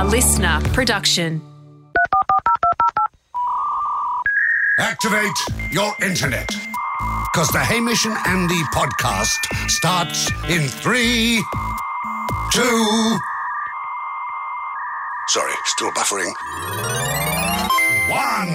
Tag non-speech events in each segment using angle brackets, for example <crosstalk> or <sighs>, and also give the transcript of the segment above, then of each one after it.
A listener production. Activate your internet. Because the Hamish and Andy podcast starts in three, two. Sorry, still buffering. One.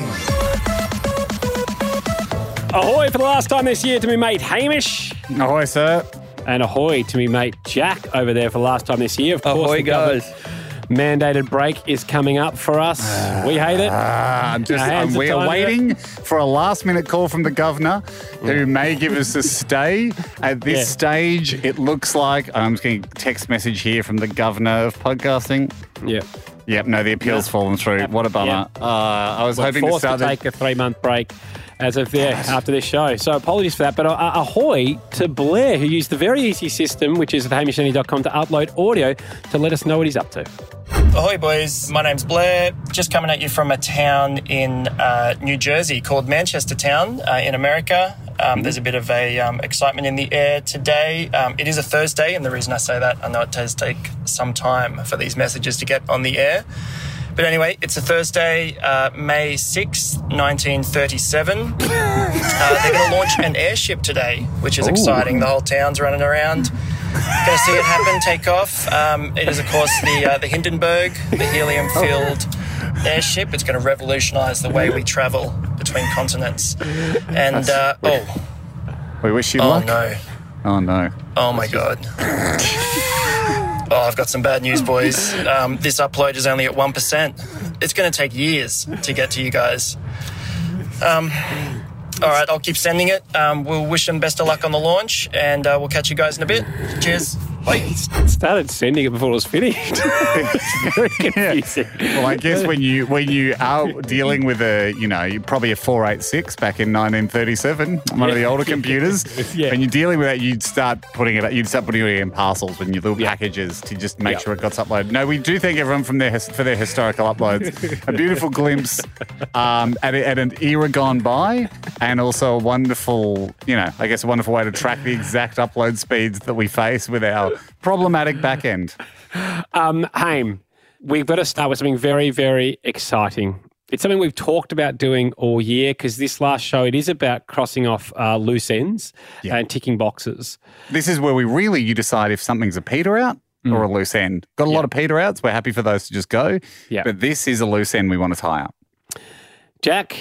Ahoy for the last time this year to me mate Hamish. Ahoy, sir. And ahoy to me mate Jack over there for the last time this year. Of course, Ahoy, the government guys. Mandated break is coming up for us. we hate it. Ah, I'm just, Our hands are we are tied waiting for a last minute call from the governor who may give us a stay. At this Yeah. stage, it looks like I'm just getting a text message here from the governor of podcasting. yeah. Yep, no, the appeal's fallen through. What a bummer. Uh, I was We're hoping to forced to, start take a three month break as of there after this show. So apologies for that. But uh, ahoy to Blair, who used the very easy system, which is at hamishandy.com, to upload audio to let us know what he's up to. Ahoy, boys. My name's Blair. Just coming at you from a town in uh, New Jersey called Manchester Town uh, in America. Um, There's a bit of a um, excitement in the air today. Um, it is a Thursday, and the reason I say that, I know it does take some time for these messages to get on the air. But anyway, it's a Thursday, uh, May 6th, 1937. Uh, they're going to launch an airship today, which is exciting. The whole town's running around. Going to see it happen, take off. Um, it is, of course, the uh, the Hindenburg, the helium-filled airship. It's going to revolutionise the way we travel between continents. And uh, oh, We wish you oh luck. no, Oh, no. oh my god. <laughs> Oh, I've got some bad news, boys. Um, this upload is only at one percent. It's going to take years to get to you guys. Um, all right, I'll keep sending it. Um, we'll wish them best of luck on the launch, and uh, we'll catch you guys in a bit. Cheers. Bye. Started sending it before it was finished. It's <laughs> very <laughs> confusing. Well, I guess when you when you are <laughs> dealing with a you know probably a four eight six back in 1937, one of the older computers. Yeah. When you're dealing with that, you'd start putting it you'd start putting it in parcels when you little packages to just make Yeah. sure it got uploaded. No, we do thank everyone from their for their historical uploads. a beautiful glimpse um, at, at an era gone by, and also a wonderful you know I guess a wonderful way to track the exact upload speeds that we face with our problematic back end. Um, Haim, we've got to start with something very, very exciting. It's something we've talked about doing all year because this last show it is about crossing off uh, loose ends Yeah. and ticking boxes. This is where we really you decide if something's a peter out or a loose end. Got a lot of peter outs. We're happy for those to just go. Yeah. But this is a loose end we want to tie up. Jack,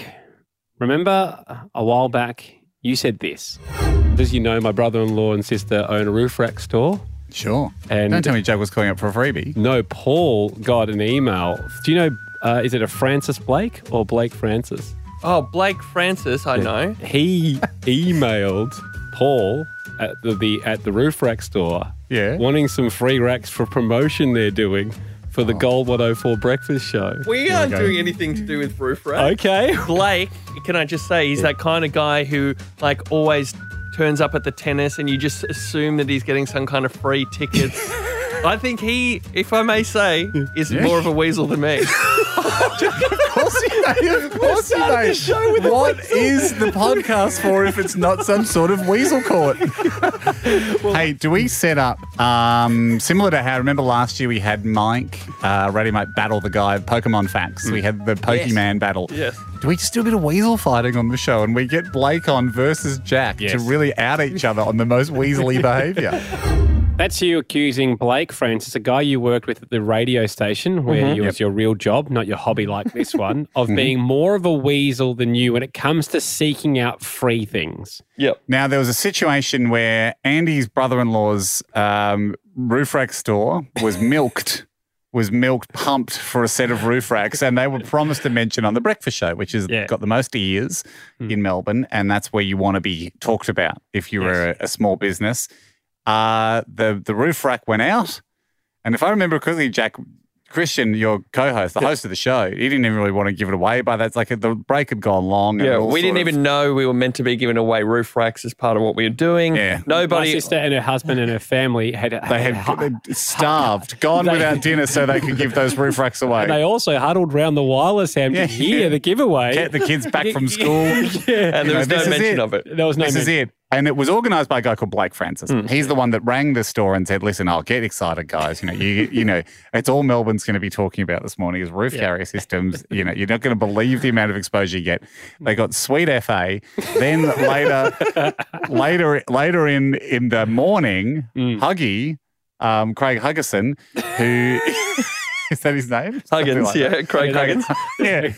remember a while back you said this. As you know, my brother-in-law and sister own a roof rack store. Sure. And- Don't tell me Jack was calling up for a freebie. No, Paul got an email. Do you know? Uh, is it a Francis Blake or Blake Francis? Oh, Blake Francis, I know. He <laughs> emailed Paul at the, the at the roof rack store, Yeah. wanting some free racks for promotion they're doing for the Gold 104 breakfast show. We aren't go. doing anything to do with roof rack. Okay. Blake, can I just say, he's that kind of guy who like always turns up at the tennis and you just assume that he's getting some kind of free tickets. <laughs> I think he, if I may say, is more of a weasel than me. <laughs> Of course you may. Of course you may. What is the podcast for if it's not some sort of weasel court? <laughs> hey, do we set up um, similar to how remember last year we had Mike, uh, Radio Mike battle the guy Pokemon facts. We had the Pokemon battle. Yes. Do we just do a bit of weasel fighting on the show and we get Blake on versus Jack to really out each other on the most weaselly behaviour? <laughs> That's you accusing Blake Francis, a guy you worked with at the radio station, where mm-hmm. it was your real job, not your hobby like this <laughs> one, of mm-hmm. being more of a weasel than you when it comes to seeking out free things. Yep. Now, there was a situation where Andy's brother in law's um, roof rack store was <laughs> milked, was milked, pumped for a set of roof racks, and they were promised to mention on the breakfast show, which has Yeah. got the most ears hmm. in Melbourne, and that's where you want to be talked about if you were a, a small business. Uh, the, the roof rack went out, and if I remember correctly, Jack. Christian, your co-host, the host of the show, he didn't even really want to give it away. By that's like the break had gone long. Yeah, all we didn't sort of- even know we were meant to be giving away roof racks as part of what we were doing. Yeah. My Nobody. sister and her husband and her family had, They had they'd starved, gone <laughs> They- without dinner so they could give those roof racks away. They also huddled round the wireless ham Yeah. to hear the giveaway. Get the kids back from school. <laughs> yeah. and there know, was no this is mention it. of it. There was no this is mention. it. And it was organised by a guy called Blake Francis. Hmm. He's the one that rang the store and said, "Listen, I'll get excited, guys. You know, you you know, it's all Melbourne's going to be talking about this morning is roof carrier <laughs> systems. You know, you're not going to believe the amount of exposure you get. They got sweet FA. Then later, <laughs> later, later in in the morning, Hmm. Huggy, um, Craig Huggerson, who <laughs> is that his name? Huggins, like yeah, that. Craig Huggins. yeah.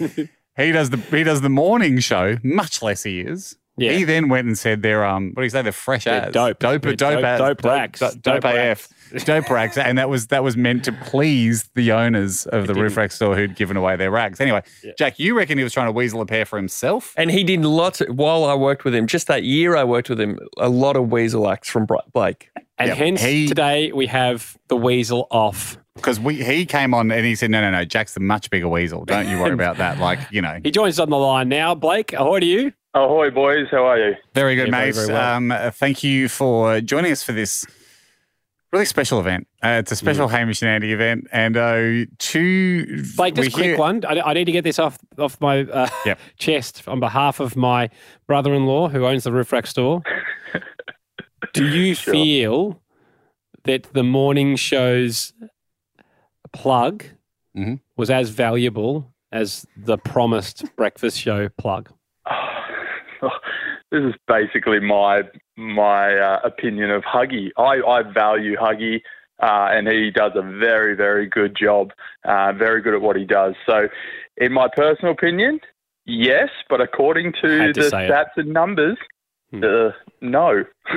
He does the he does the morning show, much less he is. Yeah. He then went and said they're um what do you say they're fresh They're as dope. dope They're dope dope- as- dope racks. dope, Dope dope AF dope racks and that was that was meant to please the owners of the roof rack store who'd given away their racks. Anyway, Jack, you reckon he was trying to weasel a pair for himself? And he did lots while I worked with him. Just that year I worked with him, a lot of weasel acts from Blake. And Yep. hence He- today we have the weasel off. Because we he came on and he said, No, no, no, Jack's the much bigger weasel. Don't you worry <laughs> about that. Like, you know. He joins us on the line now. Blake, ahoy to you. Ahoy, boys. How are you? Very good, Yeah, mate. very well. um, thank you for joining us for this really special event. Uh, it's a special Hamish and Andy event, and uh, two. Blake, just a quick hear- one. I, I need to get this off off my uh, Yep. <laughs> chest on behalf of my brother-in-law who owns the roof rack store. <laughs> Do you feel that the morning show's plug Mhm. was as valuable as the promised breakfast show plug? <laughs> this is basically my my uh, opinion of Huggy. I, I value Huggy, uh, and he does a very very good job. Uh, very good at what he does. So, in my personal opinion, yes, but according to, to the say it. stats and numbers. Uh, no. <laughs>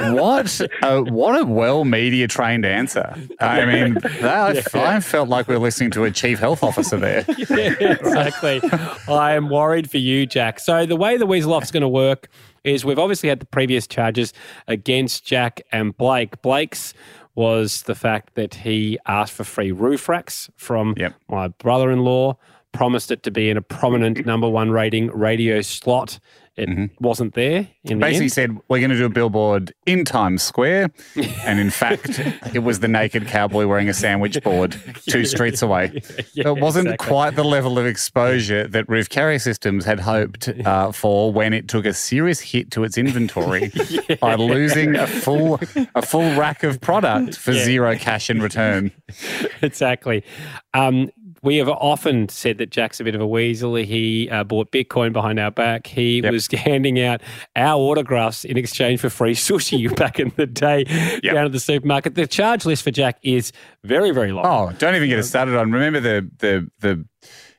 What a, what a well media trained answer. I mean, that, I felt like we were listening to a chief health officer there. <laughs> yeah, exactly. I am worried for you, Jack. So the way the Weasel Off's going to work is we've obviously had the previous charges against Jack and Blake. Blake's was the fact that he asked for free roof racks from Yep. my brother-in-law, promised it to be in a prominent number one rating radio slot. It wasn't there in the Basically end. said, we're going to do a billboard in Times Square. <laughs> And in fact, it was the naked cowboy wearing a sandwich board <laughs> two streets away. <laughs> Yeah, it wasn't exactly. quite the level of exposure that Roof Carrier Systems had hoped uh, for when it took a serious hit to its inventory by losing a full a full rack of product for zero cash in return. exactly. Um, we have often said that Jack's a bit of a weasel. He uh, bought Bitcoin behind our back. He was <laughs> handing out our autographs in exchange for free sushi <laughs> back in the day down at the supermarket. The charge list for Jack is very, very long. Oh, don't even get us started on. Remember the the the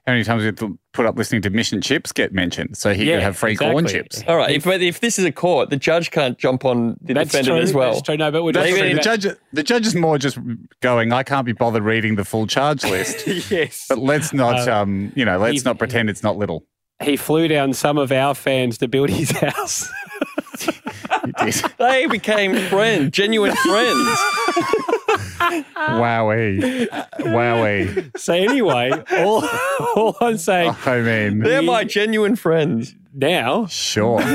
how many times we have to put up listening to Mission Chips get mentioned, so he Yeah, could have free corn chips. All right, if, if this is a court, the judge can't jump on the That's defendant true. as well. That's true. No, but we're That's just the, saying that- judge. The judge is more just going. I can't be bothered reading the full charge list. <laughs> yes. But let's not, Uh, um, you know, let's he- not pretend it's not little. he flew down some of our fans to build his house. <laughs> They became friends, genuine friends. <laughs> Wowee, wowee. so anyway, all, all I'm saying I mean, They're my genuine friends. now sure. <laughs>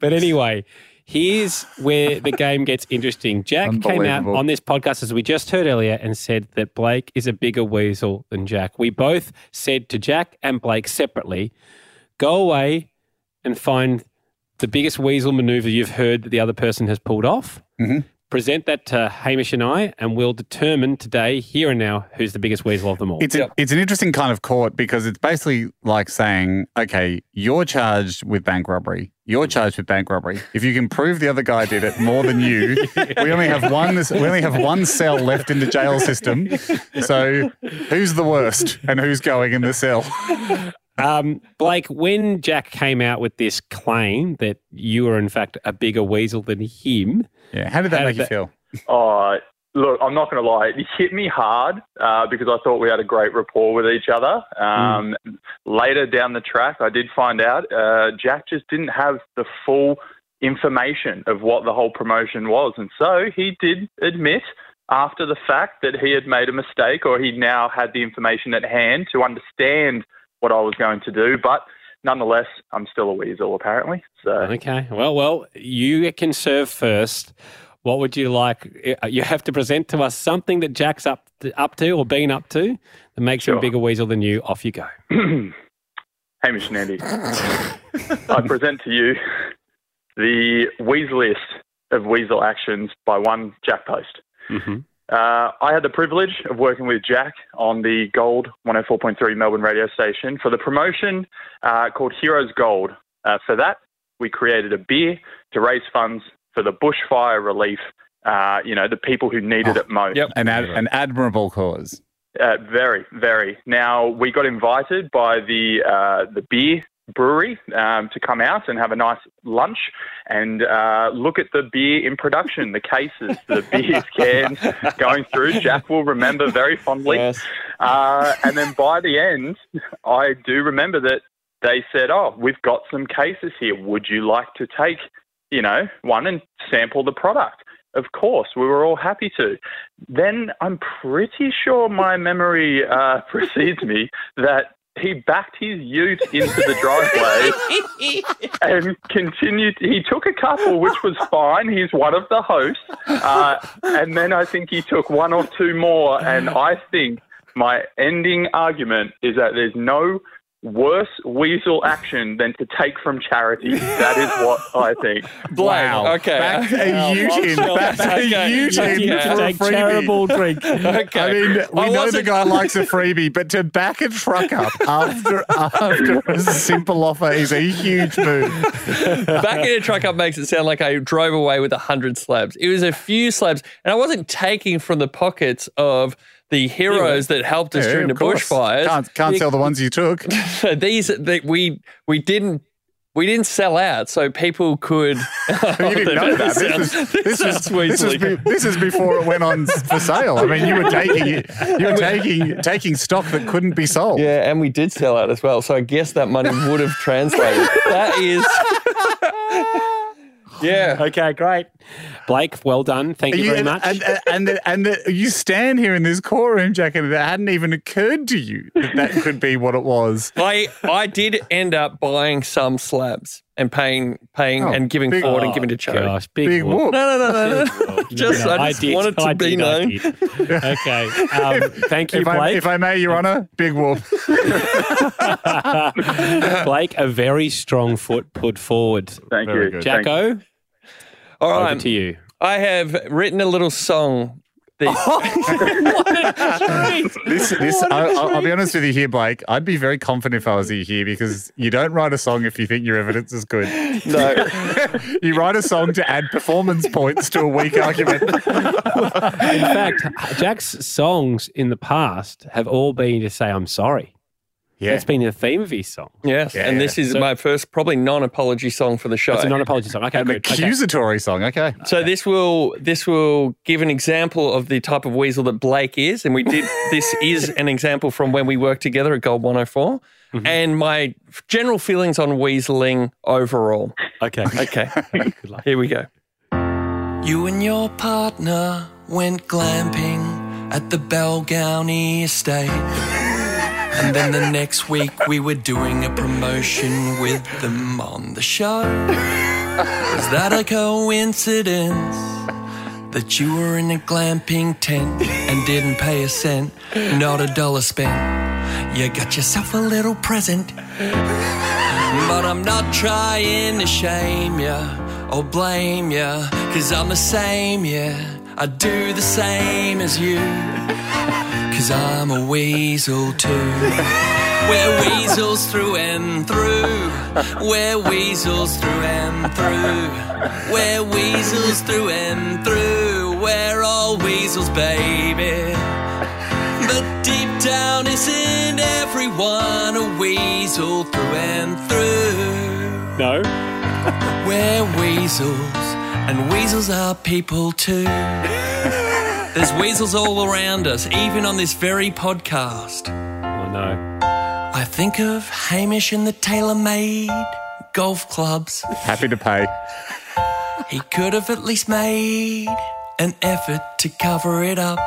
But anyway, here's where the game gets interesting. Jack came out Unbelievable. on this podcast, as we just heard earlier, and said that Blake is a bigger weasel than Jack. We both said to Jack and Blake separately go away and find the biggest weasel maneuver you've heard that the other person has pulled off. Mm-hmm. Mm-hmm. Present that to Hamish and I, and we'll determine today, here and now, who's the biggest weasel of them all. It's a, it's an interesting kind of court because it's basically like saying, okay, you're charged with bank robbery. You're charged with bank robbery. If you can prove the other guy did it more than you, <laughs> we only have one. We only have one cell left in the jail system. So who's the worst and who's going in the cell? <laughs> Um, Blake, when Jack came out with this claim that you were in fact a bigger weasel than him, Yeah, how did that How make did you feel? Oh, look, I'm not going to lie. It hit me hard uh, because I thought we had a great rapport with each other. Um, Later down the track, I did find out uh, Jack just didn't have the full information of what the whole promotion was. And so he did admit after the fact that he had made a mistake or he now had the information at hand to understand what I was going to do. But nonetheless, I'm still a weasel, apparently. So. Okay. Well, well, you can serve first. What would you like? Uh, You have to present to us something that Jack's up to, up to or been up to that makes him a bigger weasel than you. Off you go. Hamish and Andy, I present to you the Weaseliest of Weasel actions by one Jack Post. hmm Uh, I had the privilege of working with Jack on the Gold 104.3 Melbourne radio station for the promotion uh, called Heroes Gold. Uh, for that, we created a beer to raise funds for the bushfire relief. Uh, you know, the people who needed it most. Yep. An, ad, an admirable cause. Uh, very, very. Now we got invited by the uh, the beer brewery um, to come out and have a nice lunch and uh, look at the beer in production, the cases, the <laughs> beer cans going through. Jack will remember very fondly. Yes. Uh, and then by the end, I do remember that they said, "Oh, we've got some cases here. Would you like to take, you know, one and sample the product?" Of course, we were all happy to. Then I'm pretty sure my memory uh, <laughs> precedes me that he backed his ute into the driveway <laughs> and continued. He took a couple, which was fine. He's one of the hosts. Uh, and then I think he took one or two more. And I think my ending argument is that there's no worse weasel action than to take from charity. That is what I think. <laughs> Wow. Okay. Back a ute in. Back a Okay. ute in Yeah. for a Take freebie. charitable drink. <laughs> Okay. I mean, we I know the wasn't- guy likes a freebie, but to back a truck up <laughs> after after a simple offer is a huge move. Backing a truck up makes it sound like I drove away with a hundred slabs. It was a few slabs, and I wasn't taking from the pockets of the heroes that helped us Yeah, during the course. bushfires. Can't, can't tell the ones you took. <laughs> These that we we didn't we didn't sell out, so people could. <laughs> <laughs> You didn't know that. This is this is this is, be, this is before it went on for sale. I mean, you were taking you were taking taking stock that couldn't be sold. Yeah, and we did sell out as well. So I guess that money would have translated. that is. Yeah. Okay, great. Blake, well done. Thank you, You- very much. And, and, and, the, and the, you stand here in this courtroom, Jack, and it hadn't even occurred to you that that could be what it was. I I did end up buying some slabs and paying paying Oh, and giving big- forward and giving to charity. Gosh, big, Big whoop. whoop. No, no, no, no, no. <laughs> just No, I just did, wanted to I be did, known. Okay. <laughs> Um, thank you, If I, Blake. if I may, Your Honour, big whoop. <laughs> Blake, a very strong foot put forward. Thank Very you. good. Thank you. Jacko, All over to you. I have written a little song. That, This, this, I, I'll, I'll be honest with you here, Blake. I'd be very confident if I was you here because you don't write a song if you think your evidence is good. no, <laughs> You write a song to add performance points to a weak argument. In fact, Jack's songs in the past have all been to say, I'm sorry. Yeah. That's been the theme of his song. yes, Yeah, and yeah. this is So- my first probably non-apology song for the show. That's a non apology song. Okay, An good. Okay. accusatory song. Okay. So this will this will give an example of the type of weasel that Blake is, and we did <laughs> this is an example from when we worked together at Gold 104, Mm-hmm. and my general feelings on weaseling overall. Okay. <laughs> Okay, Good luck. here we go. You and your partner went glamping at the Balgownie estate. And then the next week we were doing a promotion with them on the show. Is that a coincidence that you were in a glamping tent and didn't pay a cent, not a dollar spent? You got yourself a little present. But I'm not trying to shame ya or blame ya, cause I'm the same, yeah. I do the same as you, cause I'm a weasel too. We're weasels through and through. We're weasels through and through. We're weasels through and through. We're all weasels, baby. But deep down, isn't everyone a weasel through and through? No. We're weasels, and weasels are people too. There's weasels all around us, even on this very podcast. Oh, no. I think of Hamish and the tailor made golf clubs. Happy to pay. He could have at least made an effort to cover it up.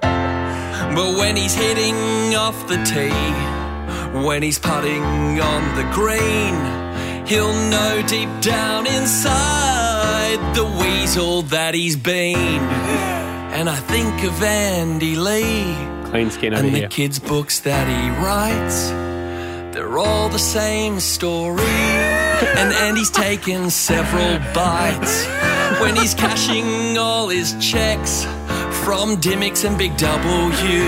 But when he's hitting off the tee, when he's putting on the green, he'll know deep down inside the weasel that he's been. And I think of Andy Lee Clean skin over and the here. kids' books that he writes. They're all the same story. and Andy's taken several bites when he's cashing all his checks from Dymocks and Big W.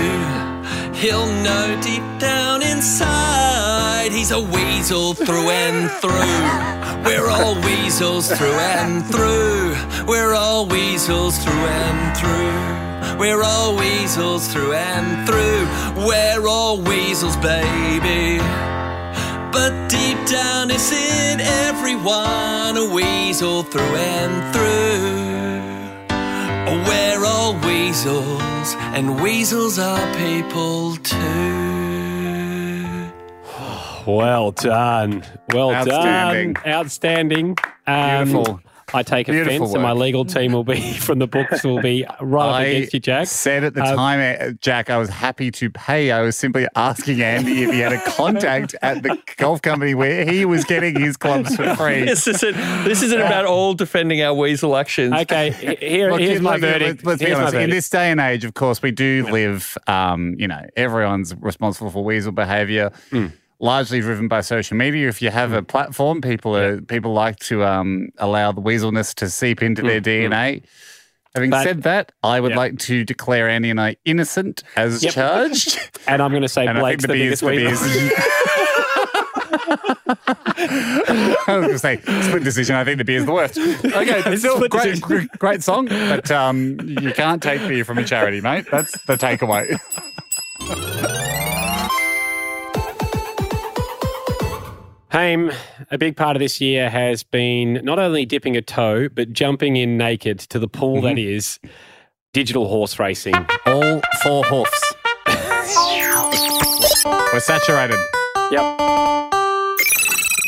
He'll know deep down inside he's a weasel through and through. We're all weasels through and through. We're all weasels through and through. We're all weasels through and through. We're all weasels, baby. But deep down, isn't everyone a weasel through and through? We're all weasels, and weasels are people too. Well done. Well Outstanding. done. Outstanding. Um, Beautiful. I take Beautiful offence, and my legal team will be <laughs> from the books will be right up against you, Jack. said at the Um, time, uh, Jack, I was happy to pay. I was simply asking Andy if he had a contact at the golf company where he was getting his clubs for free. <laughs> This isn't, this isn't about all defending our weasel actions. Okay, <laughs> here, Look, here's you- my verdict. Let's, let's be Here's my honest. In this day and age, of course, we do live. Um, you know, everyone's responsible for weasel behaviour. Hmm. Largely driven by social media. If you have a platform, people are people like to um, allow the weaselness to seep into their DNA. Having. But- said that, I would like to declare Andy and I innocent as Yep. charged. <laughs> and I'm going to say And Blake's the the, biggest. <laughs> I was going to say split decision. I think the beer is the worst. Okay, <laughs> still great, great song, but um, you can't take beer from a charity, mate. That's the takeaway. Haim, a big part of this year has been not only dipping a toe, but jumping in naked to the pool that Mm-hmm. is digital horse racing. All four hoofs. We're saturated. Yep.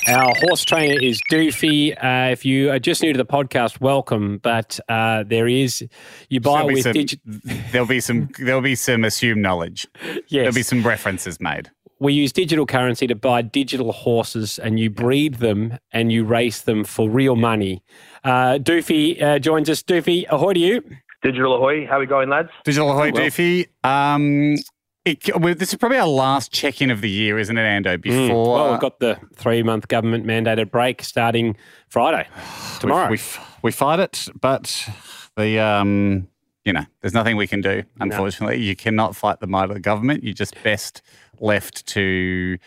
Our horse trainer is Doofy. Uh, if you are just new to the podcast, welcome. But uh, there is, you buy There'll with some- digital. There'll be some. There'll be some assumed knowledge. <laughs> Yes. There'll be some references made. We use digital currency to buy digital horses and you breed them and you race them for real money. Uh, Doofy uh, joins us. Doofy, ahoy to you. Digital Ahoy, how are we going, lads? Digital Ahoy well. Doofy. Um, it, well, this is probably our last check-in of the year, isn't it, Ando? Before Mm. Well, we've got the three month government mandated break starting Friday, <sighs> tomorrow. We, f- we fight it, but the um, you know, there's nothing we can do. Unfortunately, you cannot fight the might of the government. You're just best left to.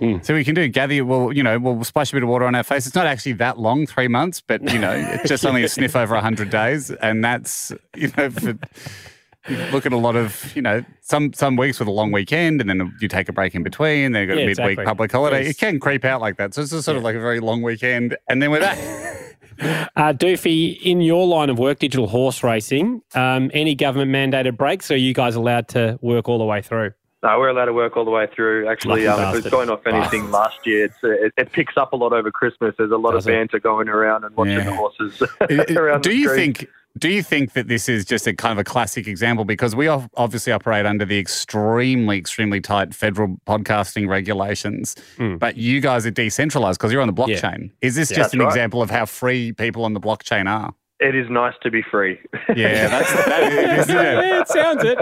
Mm. So we can do gather. you- Well, you know, we'll splash a bit of water on our face. It's not actually that long, three months, but you know, <laughs> it's just only a sniff over hundred days, and that's you know. For, you look at a lot of, you know, some some weeks with a long weekend, and then you take a break in between. Then you got Yeah, a midweek exactly. public holiday. Yes. It can creep out like that. So it's just sort of like a very long weekend, and then we're back. <laughs> Uh, Doofy, in your line of work, digital horse racing, um, any government mandated breaks, or are you guys allowed to work all the way through? No, we're allowed to work all the way through. Actually, Lucky um, if it's going off anything last year, it's, uh, it, it picks up a lot over Christmas. There's a lot Does of it? banter going around and watching Yeah. the horses <laughs> around do the you street. think do you think that this is just a kind of a classic example because we obviously operate under the extremely extremely tight federal podcasting regulations Hmm. but you guys are decentralized because you're on the blockchain is this just an right. example of how free people on the blockchain are It is nice to be free. yeah that's that is, isn't it? <laughs> Yeah, it sounds it.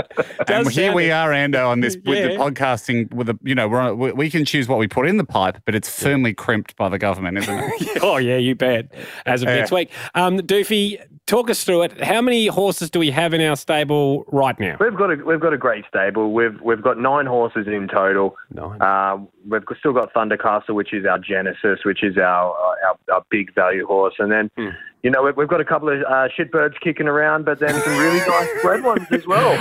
and here we it. are, Ando, on this with the podcasting. With the, you know, we're on, we, we can choose what we put in the pipe, but it's firmly crimped by the government, isn't it? <laughs> Oh, yeah, you bet. As of Yeah. next week. Um, Doofy, talk us through it. How many horses do we have in our stable right now? We've got a we've got a great stable. We've we've got nine horses in total. Nine. Uh, we've still got Thunder Castle, which is our Genesis, which is our our, our big value horse, and then Hmm. You know we've, we've got a couple of uh, shitbirds kicking around, but then some really nice <laughs> red ones as well.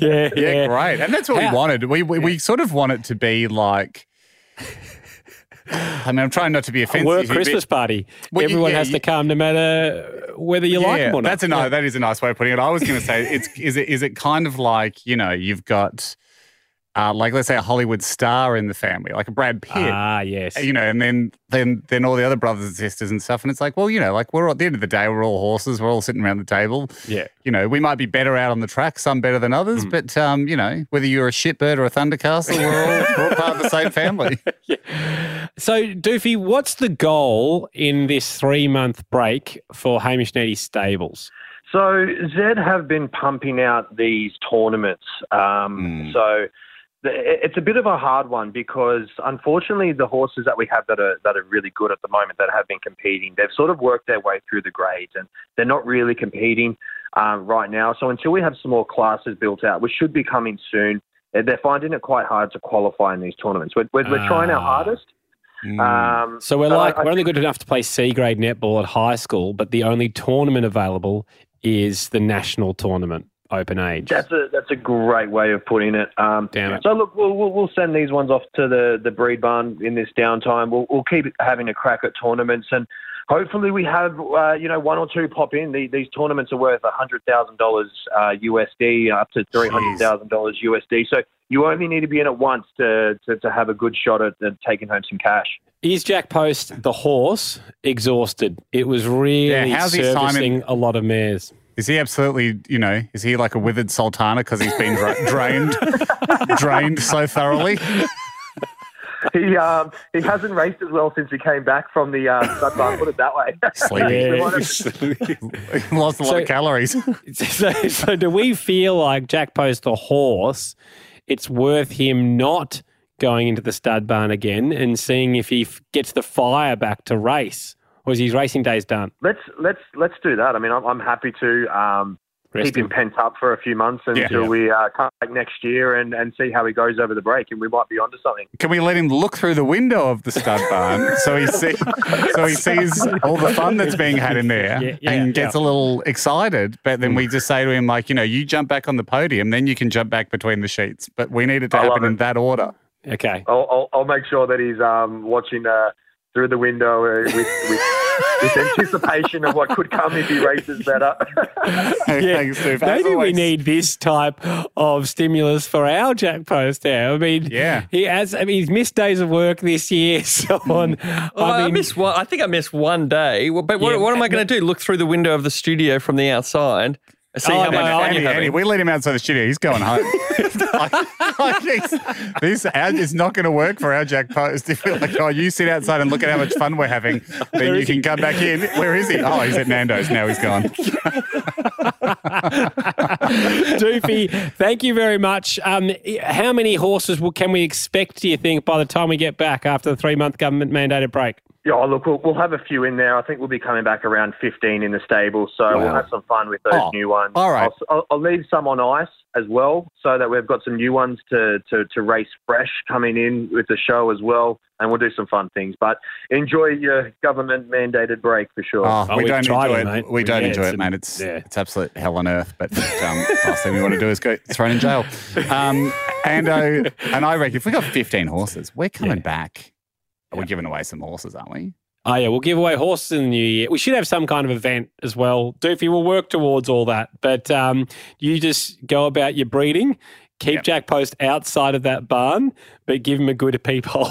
yeah, Yeah, great. And that's what How- we wanted. We, we, we sort of want it to be like. I mean, I'm trying not to be A offensive. work here, but- Christmas party. Well, Everyone yeah, has you- to come no matter whether you like them or not. That's a nice, that is a nice way of putting it. I was going to say, it's is it is it kind of like you know you've got uh, like let's say a Hollywood star in the family, like a Brad Pitt. Ah, yes. you know, and then then then all the other brothers and sisters and stuff, and it's like, well, you know, like we're at the end of the day, we're all horses, we're all sitting around the table. Yeah. You know, we might be better out on the track, some better than others, but um, you know, whether you're a shitbird or a Thundercastle, we're all, we're all part of the same family. <laughs> So, Doofy, what's the goal in this three month break for Hamish Netty Stables? So Zed have been pumping out these tournaments. Um, Mm. So it's a bit of a hard one because unfortunately the horses that we have that are that are really good at the moment that have been competing they've sort of worked their way through the grades and they're not really competing um, right now. So until we have some more classes built out which should be coming soon they're finding it quite hard to qualify in these tournaments. We're, we're, we're trying our Ah. hardest um, So we're like I- we're only good enough to play C grade netball at high school, but the only tournament available is the national tournament, open age. That's a that's a great way of putting it. Um, Damn it. So look, we'll, we'll we'll send these ones off to the the breed barn in this downtime. We'll we'll keep having a crack at tournaments and. Hopefully, we have uh, you know one or two pop in. The, these tournaments are worth hundred thousand dollars uh, USD, up to three hundred thousand dollars USD. So you only need to be in it once to, to, to have a good shot at, at taking home some cash. Is Jack Post the horse exhausted? It was really Yeah, how's his time in- servicing a lot of mares. Is he absolutely, you know, is he like a withered sultana because he's been dra- <laughs> drained, drained so thoroughly? <laughs> He um, he hasn't raced as well since he came back from the uh, <laughs> stud barn. Put it that way. Sleepy. We might have- He lost a lot So- of calories. So, so do we feel like Jack Post the horse? It's worth him not going into the stud barn again and seeing if he f- gets the fire back to race, or is his racing days done? Let's let's let's do that. I mean, I'm, I'm happy to um, keep him him. pent up for a few months until Yeah. we uh, come back next year and, and see how he goes over the break, and we might be onto something. Can we let him look through the window of the stud barn so he see, so he sees all the fun that's being had in there Yeah, yeah, and gets a little excited? But then we just say to him like, you know, you jump back on the podium, then you can jump back between the sheets. But we need it to I happen in it. that order. Okay. I'll, I'll, I'll make sure that he's um, watching uh, through the window uh, with, with, with anticipation of what could come if he races better. <laughs> Thanks, Steve. As Maybe we need this type of stimulus for our Jack Post now. I mean, Yeah. he has. I mean, he's missed days of work this year, so on. Oh, I, I mean, missed one. I think I missed one day. But what, Yeah, what am I going to do? Look through the window of the studio from the outside, see Oh, how no, much Andy, Andy, we let him outside the studio. He's going home. like, like he's- this ad is not going to work for our Jack Post. If we're like, oh, you sit outside and look at how much fun we're having, <laughs> then you can come back in. Where is he? Oh, he's at Nando's. Now he's gone. <laughs> Doofy, thank you very much. Um, how many horses will, can we expect? Do you think by the time we get back after the three month government mandated break? Yeah, oh, look, we'll, we'll have a few in there. I think we'll be coming back around 15 in the stable, so we'll have some fun with those Oh, new ones. all right. I'll, I'll, I'll leave some on ice as well, so that we've got some new ones to, to, to race fresh coming in with the show as well, and we'll do some fun things. But enjoy your government mandated break for sure. Oh, Oh, we we've don't enjoy it, it. mate. We don't Yeah, enjoy it's it, a- mate. It's yeah. it's absolute hell on earth. But um, last thing we want to do is get thrown in jail. <laughs> Um, and uh, and I reckon if we got 15 horses, we're coming back. We're giving away some horses, aren't we? Oh yeah, we'll give away horses in the new year. We should have some kind of event as well. Doofy, we'll work towards all that. But um, you just go about your breeding. Keep Yep. Jack Post outside of that barn, but give him a good peephole.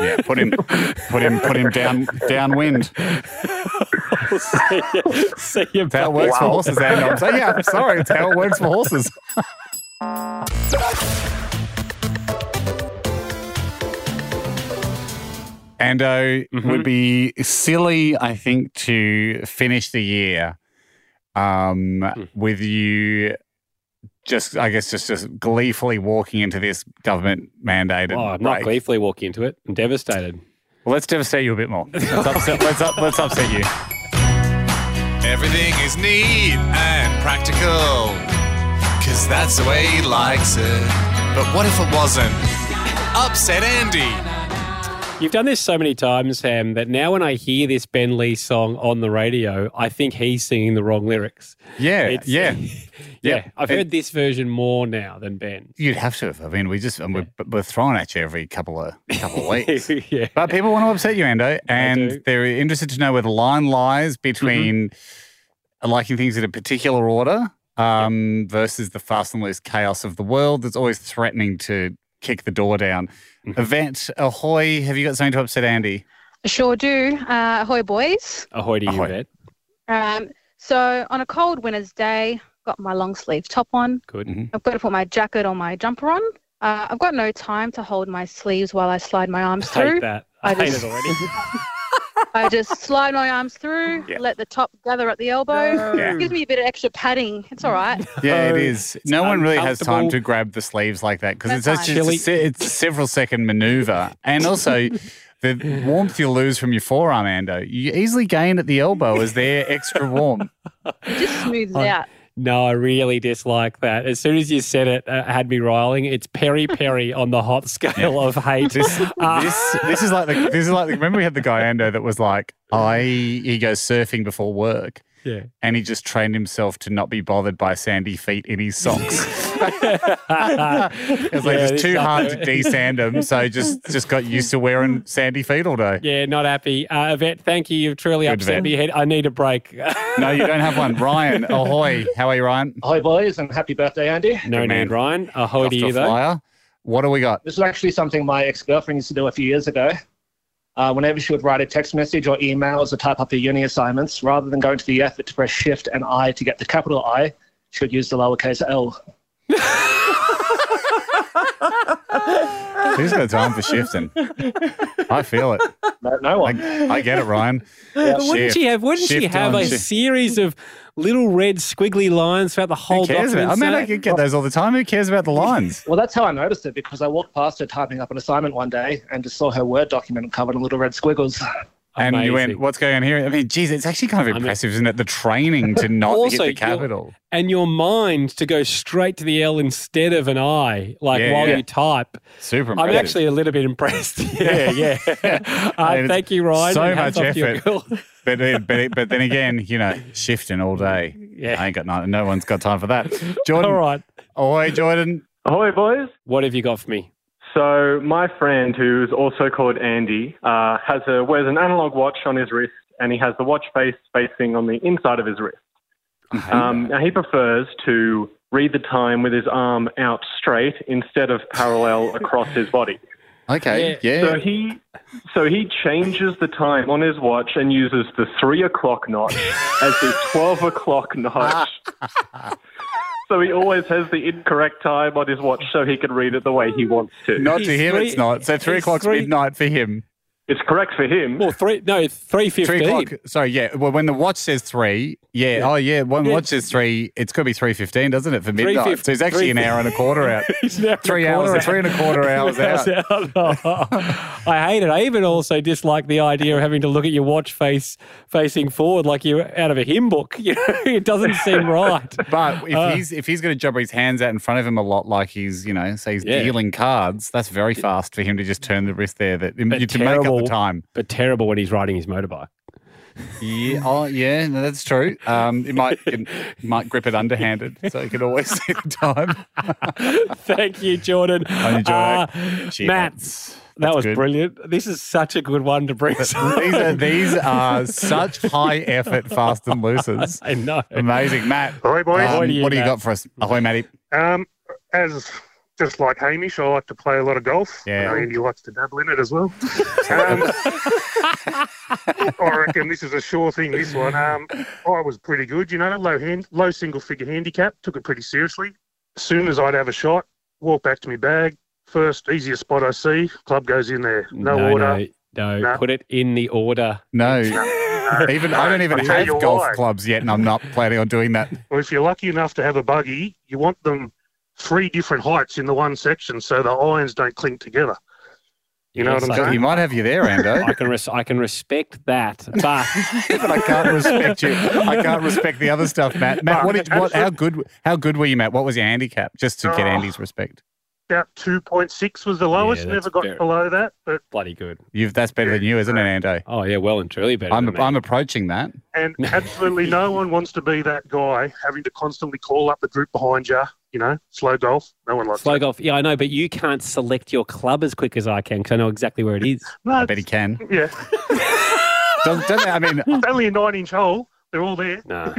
Yeah, put him, put him, put him down downwind. we'll <laughs> see you, see you how it works for horses. And I'm saying, yeah, I'm sorry, it's how it works for horses. <laughs> And uh, Mm-hmm. would be silly, I think, to finish the year um, Hmm. with you just, I guess, just, just gleefully walking into this government mandated. Oh, I'm not gleefully walking into it. I'm devastated. Well, let's devastate you a bit more. <laughs> Let's upset, let's, up, let's upset you. Everything is neat and practical, cause that's the way he likes it. But what if it wasn't? Upset Andy. You've done this so many times, Sam, that now when I hear this Ben Lee song on the radio, I think he's singing the wrong lyrics. Yeah, It's- yeah. <laughs> Yeah. I've It- heard this version more now than Ben. You'd have to have. I mean, we just and we're, we're throwing at you every couple of couple of weeks. <laughs> yeah. But people want to upset you, Ando, and they're interested to know where the line lies between liking things in a particular order um, versus the fast and loose chaos of the world that's always threatening to kick the door down. Yvette ahoy! Have you got something to upset Andy? Sure do. Uh, ahoy, boys. Ahoy to you, Ahoy. Vet. Um, so, on a cold winter's day, got my long sleeve top on. Good. Mhm. I've got to put my jacket or my jumper on. Uh, I've got no time to hold my sleeves while I slide my arms I hate through. that. I I hate just- it already. <laughs> I just slide my arms through, Yeah. let the top gather at the elbow. Yeah. Gives me a bit of extra padding. It's all right. <laughs> Yeah, it is. No one really has time to grab the sleeves like that because it's, That's actually- it's, a, se- it's a several second maneuver. And also, <laughs> the warmth you lose from your forearm, Ando, you easily gain at the elbow as they're extra warm. It just smooths I- out. No, I really dislike that. As soon as you said it, uh, had me riling. It's peri <laughs> peri on the hot scale of hate. This, <laughs> Uh, this, this is like the, this is like the, remember we had the guy Ando that was like I he goes surfing before work yeah. and he just trained himself to not be bothered by sandy feet in his socks. <laughs> <laughs> It's like Yeah, it's too hard to desand them, so just just got used to wearing <laughs> sandy feet all day. Yeah, not happy. Uh, Yvette, thank you. You've truly Good, upset Yvette. me. Head. I need a break. No, you don't have one. Ryan, ahoy! How are you, Ryan? Hi, boys, and happy birthday, Andy. no Good man. need, Ryan. Ahoy Off to to you, though. flyer. What do we got? This is actually something my ex girlfriend used to do a few years ago. Uh, whenever she would write a text message or emails or type up her uni assignments, rather than going to the effort to press shift and I to get the capital I, she would use the lowercase l. <laughs> <laughs> Who's got time for <laughs> shifting? I feel it. No, no one. I, I get it, Ryan. <laughs> But wouldn't Shift. she have? Wouldn't she have a shift. series of little red squiggly lines throughout the whole Who cares document? about? I mean, I saying- can get those all the time. Who cares about the lines? Well, that's how I noticed it because I walked past her typing up an assignment one day and just saw her Word document covered in little red squiggles. And you went, "What's going on here?" I mean, geez, it's actually kind of impressive, isn't it? The training to <laughs> not Also, hit the you're- capital. and your mind to go straight to the L instead of an I, like Yeah, while yeah. you type. Super I'm actually a little bit impressed. <laughs> <laughs> yeah, yeah. Uh, thank you, Ryan. So and much hats off to effort. But, then- but but then again, you know, shifting all day. Yeah. I ain't got no, no one's got time for that. Jordan, All right. ahoy, Jordan. Ahoy, boys. What have you got for me? So my friend, who's also called Andy, uh, has a wears an analog watch on his wrist, and he has the watch face facing on the inside of his wrist. Um, now he prefers to read the time with his arm out straight instead of parallel <laughs> across his body. Okay, yeah. So he so he changes the time on his watch and uses the three o'clock notch as the <laughs> twelve o'clock notch. <laughs> so he always has the incorrect time on his watch so he can read it the way he wants to. Not to him, three- it's not. So three he's o'clock's three- midnight for him. It's correct for him. Well, three. No, three Three fifteen. o'clock. Sorry, yeah. Well, when the watch says three, yeah. Oh, yeah. When Yeah. watch says three. It's got to be three fifteen, doesn't it, for midnight? So he's actually an hour and a quarter out. <laughs> three hours, three and a quarter <laughs> hours out. <laughs> I hate it. I even also dislike the idea of having to look at your watch face facing forward like you're out of a hymn book. You know, it doesn't seem right. But if Uh. he's if he's got to jump his hands out in front of him a lot, like he's you know, say he's Yeah. dealing cards, that's very fast for him to just turn the wrist there that But you to make up terrible- the time. But terrible when he's riding his motorbike. Yeah, oh yeah, no, that's true. Um, it might it <laughs> might grip it underhanded, so you can always <laughs> see the time. <laughs> Thank you, Jordan. I enjoy Uh, it. Cheers. Matt, that was good. brilliant. This is such a good one to bring. these are these are such high effort fast and looses. I know. Amazing, Matt. Ahoy, boys. um, Ahoy you, what do you Matt. got for us? Ahoy, Matty. Um, as just like Hamish, I like to play a lot of golf. Yeah. I know Andy likes to dabble in it as well. <laughs> Um, I reckon this is a sure thing. This one, um, I was pretty good. You know, low hand, low single figure handicap. Took it pretty seriously. As soon as I'd have a shot, walk back to my bag. First easiest spot I see, club goes in there. No, no, order. no, no. No. Put it in the order. No, <laughs> even I don't even have golf why. clubs yet, and I'm not planning on doing that. Well, if you're lucky enough to have a buggy, you want them three different heights in the one section so the irons don't clink together. You know what I'm Yes, saying? He might have you there, Ando. <laughs> I can res- I can respect that, but <laughs> but I can't respect you. I can't respect the other stuff, Matt. Matt, what did what? How good? How good were you, Matt? What was your handicap? Just to get Oh. Andy's respect. About 2.6 was the lowest. Yeah, Never got very- below that. But bloody good. You've that's better than you, isn't it, Ando? Oh yeah, well and truly better. I'm than me. I'm approaching that. and <laughs> absolutely no one wants to be that guy having to constantly call up the group behind you. You know, slow golf. No one likes Slow that. golf. Yeah, I know, but you can't select your club as quick as I can because I know exactly where it is. No, I bet he can. Yeah, <laughs> Don't, don't I mean, it's only a nine-inch hole. They're all there. No.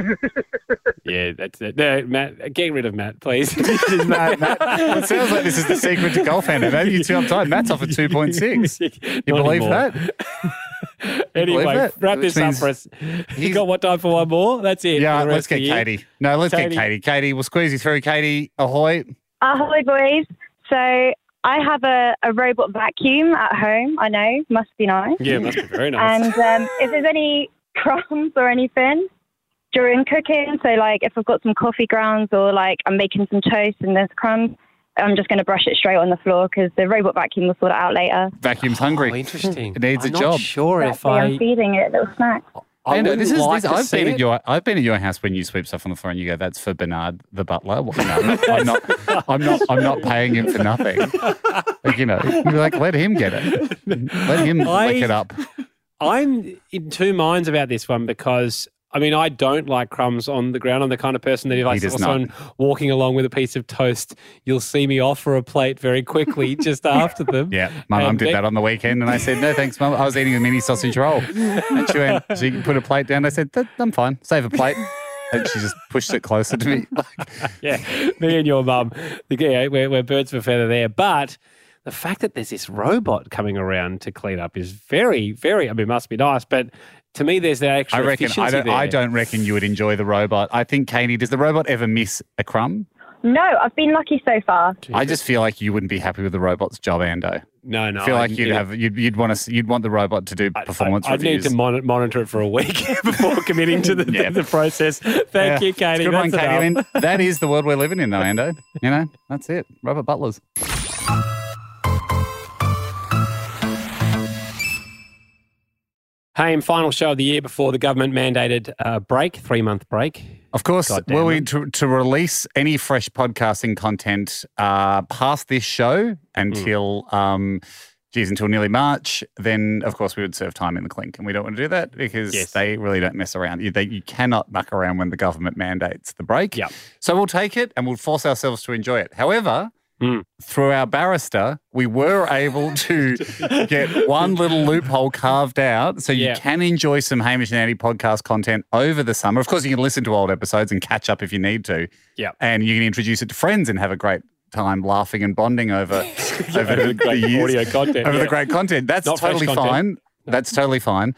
<laughs> yeah, that's it. No, Matt, get rid of Matt, please. <laughs> Matt, Matt, it sounds like this is the secret to golf, Ando. Maybe you two uptight. Matt's off at <laughs> two point six. You Not believe anymore. that? Anyway, believe that? wrap Which this up means for us. You got what time for one more? That's it. Yeah, let's get the year. Katie. No, let's Katie. get Katie. Katie, we'll squeeze you through. Katie, ahoy. Ahoy, boys. So I have a, a robot vacuum at home. I know, must be nice. Yeah, must be very nice. And um, if there's any crumbs or anything during cooking, so like if I've got some coffee grounds or like I'm making some toast and there's crumbs, I'm just going to brush it straight on the floor because the robot vacuum will sort it out later. Vacuum's hungry. Oh, interesting. It needs I'm a not job. sure if Exactly, I'm feeding it little snacks. I I know, this is, like this, to I've see been at it. your I've been at your house when you sweep stuff on the floor and you go, "That's for Bernard the butler." Well, no, I'm not. I'm not. I'm not paying him for nothing. Like you know, you're like, let him get it. Let him I- lick it up. I'm in two minds about this one because I mean I don't like crumbs on the ground. I'm the kind of person that if I saw someone walking along with a piece of toast, you'll see me offer a plate very quickly <laughs> just after them. Yeah, my mum did they- that on the weekend, and I said, "No, thanks, mum. I was eating a mini sausage roll." And she went, "So you can put a plate down." I said, "I'm fine. Save a plate." <laughs> And she just pushed it closer to me. <laughs> yeah, me and your mum, we're, we're birds of a feather there. But the fact that there's this robot coming around to clean up is very, very. I mean, it must be nice, but to me, there's that extra I reckon. I efficiency don't. there. I don't reckon you would enjoy the robot. I think Katie. Does the robot ever miss a crumb? No, I've been lucky so far. I just feel like you wouldn't be happy with the robot's job, Ando. No, no. I feel I- like you'd have you'd, you'd want to you'd want the robot to do performance I'd need to mon- monitor it for a week <laughs> before committing to the, <laughs> the, the process. Thank Yeah. you, Katie. Good one, That's Katie. I mean, that is the world we're living in, though, Ando. You know, that's it. Robert Butlers. Hey, and final show of the year before the government mandated uh, break, three month break. Of course, were we to, to release any fresh podcasting content uh, past this show until, um, geez, until nearly March, then of course we would serve time in the clink, and we don't want to do that because Yes. they really don't mess around. You, they, you cannot muck around when the government mandates the break. Yep. So we'll take it and we'll force ourselves to enjoy it. However. Hmm. Through our barrister, we were able to <laughs> get one little loophole carved out so you Yeah. can enjoy some Hamish and Andy podcast content over the summer. Of course, you can listen to old episodes and catch up if you need to. Yeah. And you can introduce it to friends and have a great time laughing and bonding over, <laughs> over Over the great years. audio content, Over yeah. the great content. That's Not totally content. fine. That's totally fine.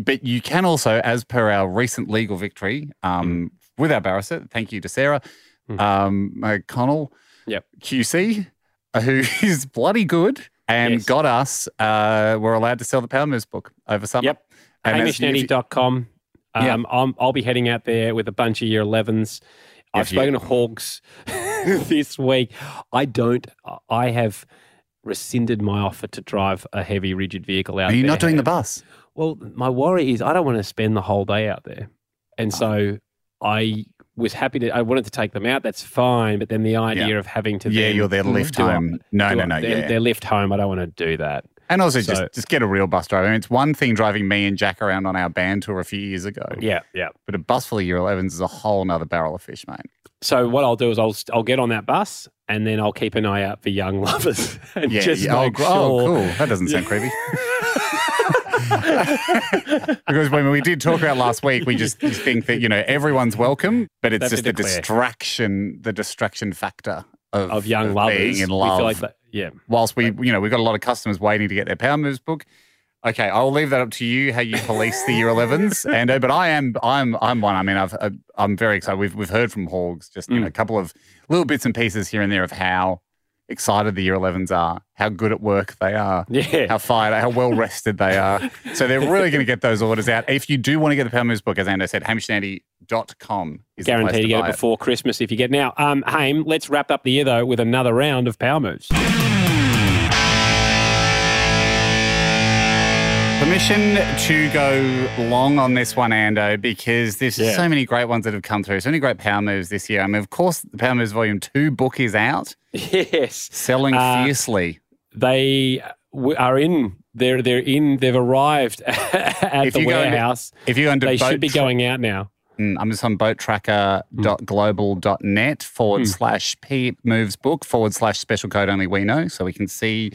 But you can also, as per our recent legal victory um, with our barrister, thank you to Sarah um, McConnell, Yep. QC, uh, who <laughs> is bloody good and Yes. got us, uh, we're allowed to sell the Power Moves book over summer. Yep. And that's- if HamishandAndy.com. Um, Yeah. I'm, I'll be heading out there with a bunch of year 11s. I've spoken to Hogs <laughs> this week. I don't, I have rescinded my offer to drive a heavy, rigid vehicle out Are you there. not doing the bus? Well, my worry is I don't want to spend the whole day out there. And so I was happy to, I wanted to take them out. That's fine. But then the idea Yeah. of having to Yeah, then you're to lift home. No, do no, a- no, Their, yeah. their lift home. I don't want to do that. And also So- just, just get a real bus driver. I mean, it's one thing driving me and Jack around on our band tour a few years ago. Yeah, yeah. But a bus full of year 11s is a whole nother barrel of fish, mate. So what I'll do is I'll I'll get on that bus and then I'll keep an eye out for young <laughs> lovers and Yeah, just yeah. Oh, make gr- sure. oh, cool. That doesn't sound creepy. <laughs> <laughs> because when we did talk about last week, we just think that you know everyone's welcome, but it's They have to just the declare. distraction, the distraction factor of, Of young being lovers. in We feel love. like that- yeah. Whilst we, you know, we've got a lot of customers waiting to get their Power Moves book. Okay, I'll leave that up to you how you police the year 11s, and uh, but I am I'm I'm one. I mean, I've I'm very excited. We've we've heard from Hogs just you know a couple of little bits and pieces here and there of how excited the year 11s are, how good at work they are, Yeah. how fired, how well rested they are. So they're really going to get those orders out. If you do want to get the Power Moves book, as Ando said, hamishandandy.com is Guaranteed to get it before Christmas if you get now. Um, Haim, let's wrap up the year though with another round of power moves. Permission to go long on this one, Ando, because there's Yeah. so many great ones that have come through. So many great power moves this year. I mean, of course, the Power Moves Volume 2 book is out, Yes, selling Uh, fiercely. they are in. They're they're in. They've arrived <laughs> at If the go into- warehouse. if you go into they should be tra- going out now. Mm, I'm just on boattracker.global.net forward Mm. slash P moves book forward slash special code only we know. So we can see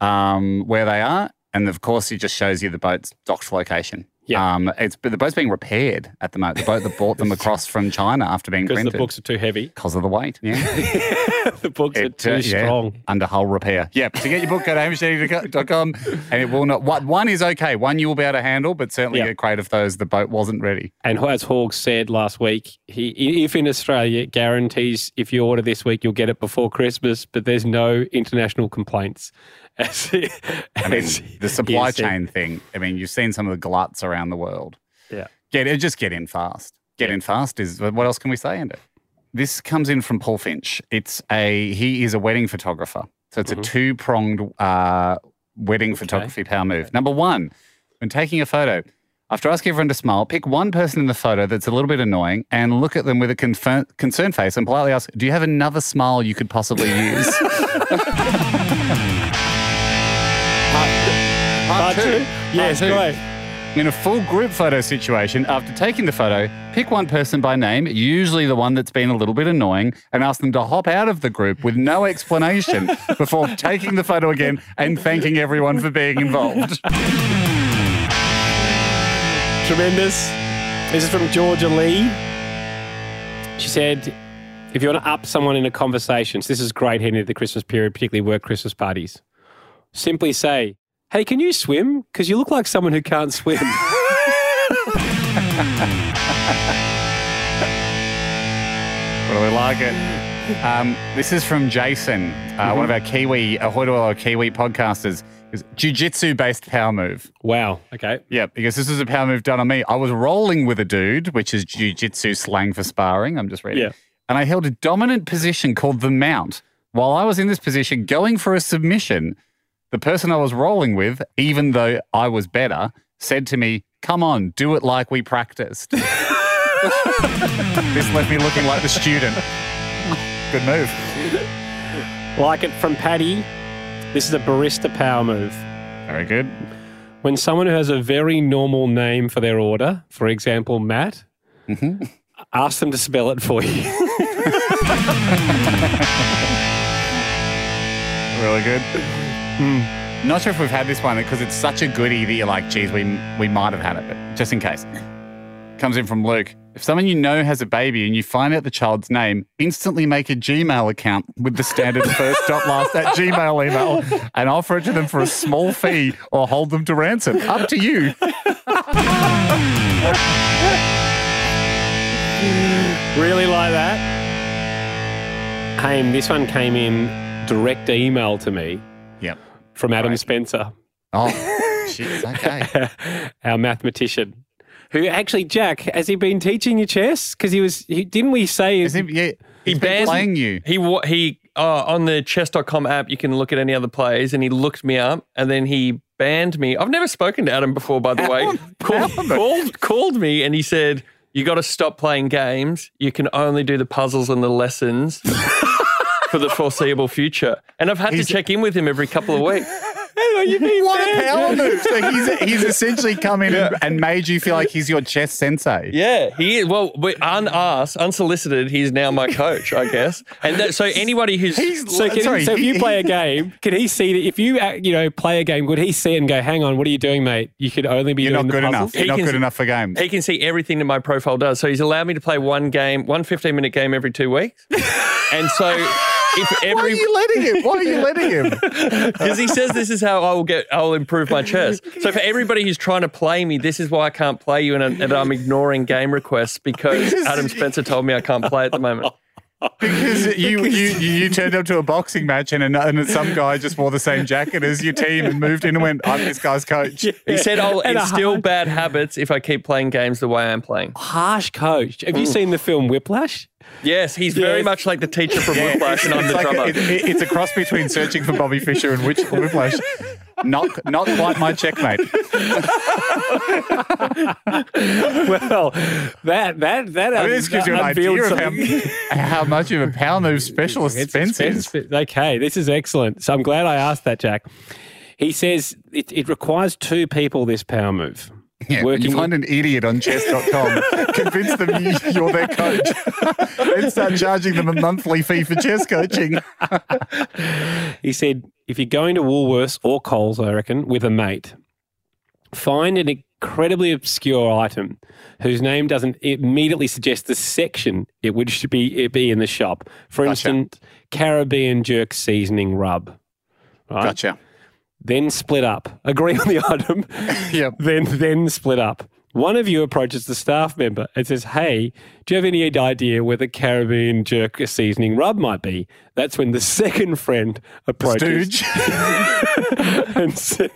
um, where they are. And of course, it just shows you the boat's docked location. Yeah. Um, it's but the boat's being repaired at the moment. The boat that brought them <laughs> across from China after being Because the books are too heavy. Because of the weight. Yeah. <laughs> the books are too uh, yeah, strong. Under hull repair. Yep. To get your book, go to and it will not. One one is okay. One you will be able to handle, but certainly Yep. a crate of those, the boat wasn't ready. And as Hogs said last week, he if in Australia guarantees if you order this week you'll get it before Christmas, but there's no international complaints. As, he- I mean, the supply said. chain thing. I mean, you've seen some of the gluts around the world. Yeah. Get it. Just get in fast. Get in fast is what else can we say in it? This comes in from Paul Finch. It's a he is a wedding photographer. So it's Mm-hmm. a two pronged uh, wedding photography power move. Number one, when taking a photo, after asking everyone to smile, pick one person in the photo that's a little bit annoying and look at them with a confirm- concerned face and politely ask, "Do you have another smile you could possibly use?" <laughs> Part, two. Yes, great. In a full group photo situation, after taking the photo, pick one person by name, usually the one that's been a little bit annoying, and ask them to hop out of the group with no explanation <laughs> before taking the photo again and thanking everyone for being involved. Tremendous. This is from Georgia Lee. She said, if you want to up someone in a conversation, so this is great heading into the Christmas period, particularly work Christmas parties, simply say, hey, can you swim? Because you look like someone who can't swim. <laughs> Really like it. Um, this is from Jason, uh, one of our Kiwi, uh, Hoidoilo Kiwi podcasters. Is jiu-jitsu based power move. Wow. Okay. Yeah, because this is a power move done on me. I was rolling with a dude, which is jiu-jitsu slang for sparring. I'm just reading. Yeah. And I held a dominant position called the mount. While I was in this position going for a submission, the person I was rolling with, even though I was better, said to me, Come on, do it like we practiced. <laughs> this left me looking like the student. Good move. like it from Paddy. This is a barista power move. Very good. When someone who has a very normal name for their order, for example, Matt, Mm-hmm. ask them to spell it for you. <laughs> Really good. Hmm. Not sure if we've had this one because it's such a goodie that you're like, geez, we, we might have had it, but just in case. Comes in from Luke. If someone you know has a baby and you find out the child's name, instantly make a Gmail account with the standard first dot last at Gmail email and offer it to them for a small fee or hold them to ransom. Up to you. really like that? Haim, this one came in direct email to me. Yep. From Adam Spencer. Oh, <laughs> shit. Okay. <laughs> Our mathematician. Who actually, Jack, has he been teaching you chess? Because he was, he, didn't we say? Is he, yeah, He banned playing you. He wa- he uh, on the chess.com app you can look at any other plays and he looked me up and then he banned me. I've never spoken to Adam before by the way. Called, called called me and he said you got to stop playing games. You can only do the puzzles and the lessons <laughs> for the foreseeable future. And I've had to check in with him every couple of weeks. <laughs> What a power move. So he's, <laughs> he's essentially come in and, and made you feel like he's your chess sensei. Yeah, he is. Well, we- unasked, unsolicited, he's now my coach, I guess. And that, so anybody who's so, can, so if you play a <laughs> game, can he see that? If you uh, you know play a game, would he see it and go, "Hang on, what are you doing, mate? You could only be You're doing not the good puzzles." enough. You're not good enough for games. He can see everything that my profile does. So he's allowed me to play one game, one 15 minute game every two weeks. and so if every. Why are you letting him? Why are you letting him? <laughs> Because he says this is how I will get, I will improve my chess. So for everybody who's trying to play me, this is why I can't play you, and, I- and I'm ignoring game requests because Adam <laughs> Spencer told me I can't play at the moment. Because you, you you turned up to a boxing match and, and some guy just wore the same jacket as your team and moved in and went, I'm this guy's coach. He said I'll And a instill hard- bad habits if I keep playing games the way I'm playing. Harsh coach. Have you mm. seen the film Whiplash? Yes, he's very much like the teacher from Yeah, Whiplash, and I'm the like drummer. it- it- it's a cross between searching for Bobby Fischer and Which, Whiplash. Not, not quite my checkmate. <laughs> well, that that that I mean, this gives you an idea unveiled of something. how, how much of a power move <laughs> specialist It's Spence is. Okay, this is excellent. So I'm glad I asked that, Jack. He says it, it requires two people. This power move. Yeah, when you find an idiot on chess.com, <laughs> convince them you, you're their coach, <laughs> then start charging them a monthly fee for chess coaching. <laughs> He said, if you're going to Woolworths or Coles, I reckon, with a mate, find an incredibly obscure item whose name doesn't immediately suggest the section it would be it be in the shop. For instance, Caribbean jerk seasoning rub. Right? Gotcha. Then split up. Agree on the <laughs> item. yep. Then then split up. One of you approaches the staff member and says, "Hey, do you have any idea where the Caribbean jerk seasoning rub might be?" That's when the second friend approaches Stooge. <laughs> and,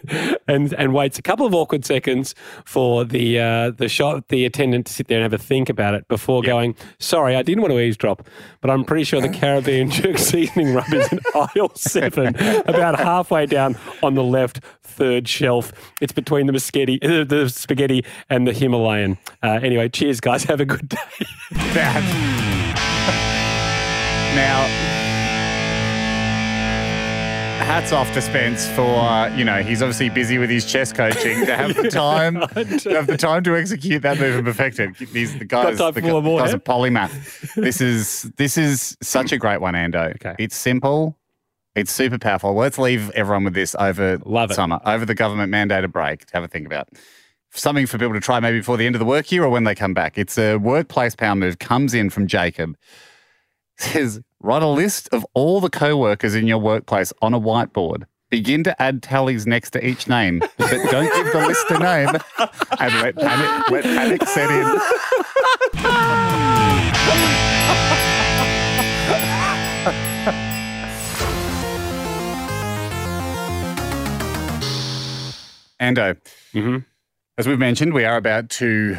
and and waits a couple of awkward seconds for the uh, the shop the attendant to sit there and have a think about it before going. Sorry, I didn't want to eavesdrop, but I'm pretty sure the <laughs> Caribbean jerk seasoning rub is in <laughs> aisle seven, about halfway down on the left third shelf. It's between the spaghetti, uh, the spaghetti and the Himalayan. Uh, anyway, cheers, guys. Have a good day. Now, hats off to Spence for uh, you know he's obviously busy with his chess coaching to have the <laughs> <laughs> time to have the time to execute that move and perfect it. He's the guys, the more, guys eh? are polymath. This is this is such a great one, Ando. Okay. It's simple. It's super powerful. Let's leave everyone with this over Love it. summer, over the government mandated break to have a think about. Something for people to try maybe before the end of the work year or when they come back. It's a workplace power move, comes in from Jacob says write a list of all the co-workers in your workplace on a whiteboard. Begin to add tallies next to each name, but don't give the list a name and let panic, let panic set in. <laughs> Ando, mm-hmm. As we've mentioned, we are about to,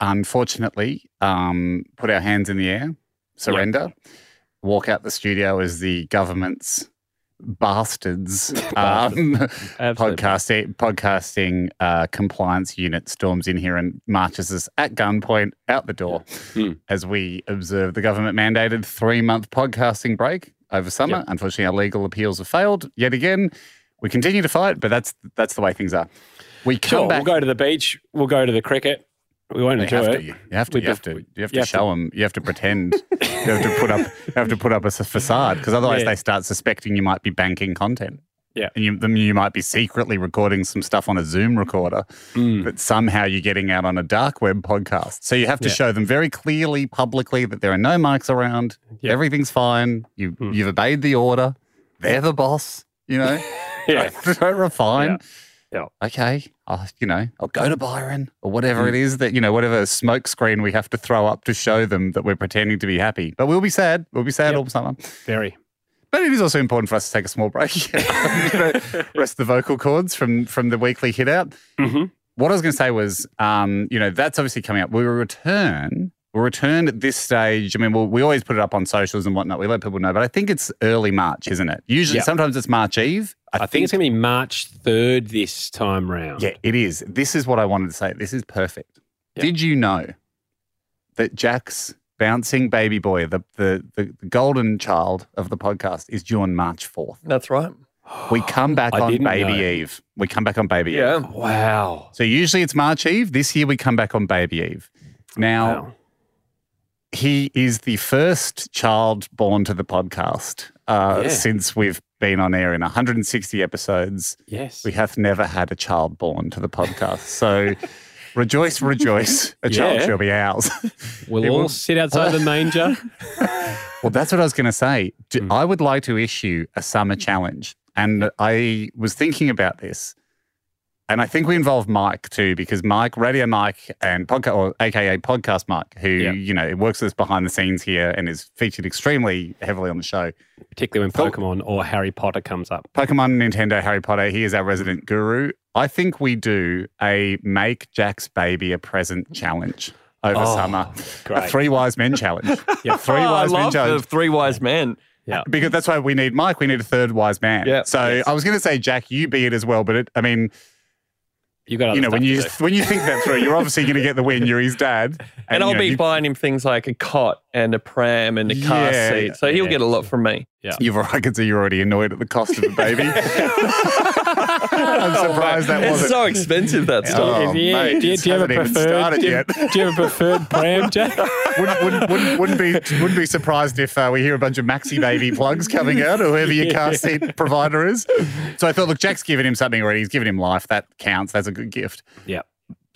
unfortunately, um, put our hands in the air, surrender, walk out the studio as the government's bastards <laughs> um, podcasting podcasting uh, compliance unit storms in here and marches us at gunpoint out the door as we observe the government mandated three month podcasting break over summer. Yep. Unfortunately, our legal appeals have failed yet again. We continue to fight, but that's that's the way things are. We come Sure, back. we'll go to the beach. We'll go to the cricket. We won't You enjoy have it. to. You have to. We You have to. You have you to show them. You have to pretend. you have to put up. You have to put up a s- facade because otherwise Yeah. they start suspecting you might be banking content. Yeah. And you, then you might be secretly recording some stuff on a Zoom recorder Mm. that somehow you're getting out on a dark web podcast. So you have to Yeah. show them very clearly, publicly, that there are no mics around. Yeah. Everything's fine. You you've obeyed the order. They're the boss. You know. <laughs> Yeah. <laughs> Don't refine. Yeah. Okay. I'll, you know, I'll go to Byron or whatever Mm. it is that, you know, whatever smoke screen we have to throw up to show them that we're pretending to be happy. But we'll be sad. We'll be sad all summer. Very. But it is also important for us to take a small break, <laughs> you know, <laughs> rest the vocal cords from from the weekly hit out. Mm-hmm. What I was going to say was, um, you know, that's obviously coming up. We will return. We'll return at this stage. I mean, we'll, we always put it up on socials and whatnot. We let people know, but I think it's early March, isn't it? Usually, Yeah. sometimes it's March Eve. I, think, it's going to be March 3rd this time round. Yeah, it is. This is what I wanted to say. This is perfect. Did you know that Jack's bouncing baby boy, the, the, the, the golden child of the podcast, is due on March 4th? That's right. We come back <gasps> on Baby know. Eve. We come back on Baby Yeah. Eve. Wow. So usually it's March Eve. This year we come back on Baby Eve. Now, Wow. He is the first child born to the podcast uh, Yeah. since we've been on air in 160 episodes. Yes. We have never had a child born to the podcast. So <laughs> rejoice, rejoice. A child Yeah. shall be ours. <laughs> We'll It all will- sit outside the manger. <laughs> Well, that's what I was going to say. Do- Hmm. I would like to issue a summer challenge. And I was thinking about this. And I think we involve Mike too, because Mike, Radio Mike, and podcast, or AKA Podcast Mike, who Yeah. you know works with us behind the scenes here and is featured extremely heavily on the show. Particularly when Pokemon or Harry Potter comes up. Pokemon, Nintendo, Harry Potter. He is our resident guru. I think we do a make Jack's baby a present challenge over Oh, summer. A three wise men challenge. <laughs> yeah, three Oh, wise men challenge. three wise men. Yeah. Because that's why we need Mike. We need a third wise man. Yeah. So I was going to say, Jack, you be it as well. But it, I mean, You got you know, when you when you think that through, you're obviously going to get the win. You're his dad, <laughs> And, I'll you know, be you- buying him things like a cot and a pram and a car Yeah. seat. So he'll Yeah. get a lot from me. Yeah. You've I can see you're already annoyed at the cost of the baby. <laughs> I'm surprised that It's wasn't. so expensive, that stuff. Oh, yeah, mate, do, you, it do you have a hasn't even preferred? started Do you, yet. do you have a preferred pram, <laughs> Jack? wouldn't, wouldn't, wouldn't, wouldn't be wouldn't be surprised if uh, we hear a bunch of maxi baby plugs coming out, or whoever your car <laughs> seat provider is. So I thought, look, Jack's given him something already. He's given him life. That counts. That's a good gift. Yeah.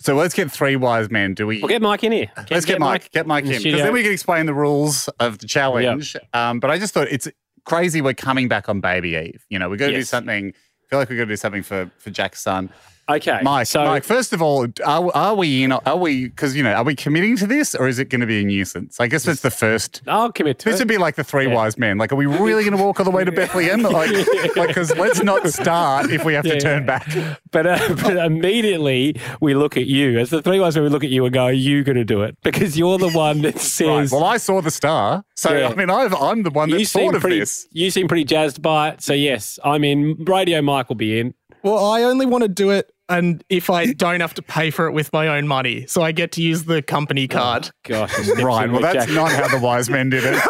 So let's get three wise men. Do we? We'll get Mike in here. let's get, Mike. Get Mike in because then we can explain the rules of the challenge. Um, but I just thought it's crazy. We're coming back on Baby Eve. You know, we're going to do something. I feel like we're going to do something for for Jack's son. Okay, Mike. so- Mike. First of all, are, are we in? Are we? Because you know, are we committing to this, or is it going to be a nuisance? I guess that's the first. I'll commit to This it. would be like the three wise men. Like, are we really going to walk all the way to Bethlehem? <laughs> Like, because let's not start if we have Yeah, to turn yeah. back. But, uh, <laughs> but immediately we look at you as the three wise men. We look at you and go, "Are you going to do it?" Because you're the one that <laughs> Right. says. Well, I saw the star, so Yeah. I mean, I've, I'm the one that you thought seem of pretty. this. You seem pretty jazzed by it. So yes, I'm in. Radio Mike will be in. Well, I only want to do it and if I don't have to pay for it with my own money. So I get to use the company card. Gosh, Right. Well, that's not how the wise men did it. <laughs>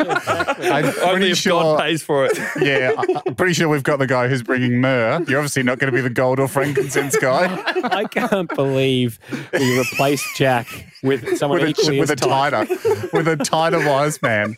I'm Only pretty if sure. God pays for it. Yeah, I- I'm pretty sure we've got the guy who's bringing myrrh. You're obviously not going to be the gold or frankincense guy. I can't believe we replaced Jack with someone with equally a, with a as tight. tighter, with a tighter wise man.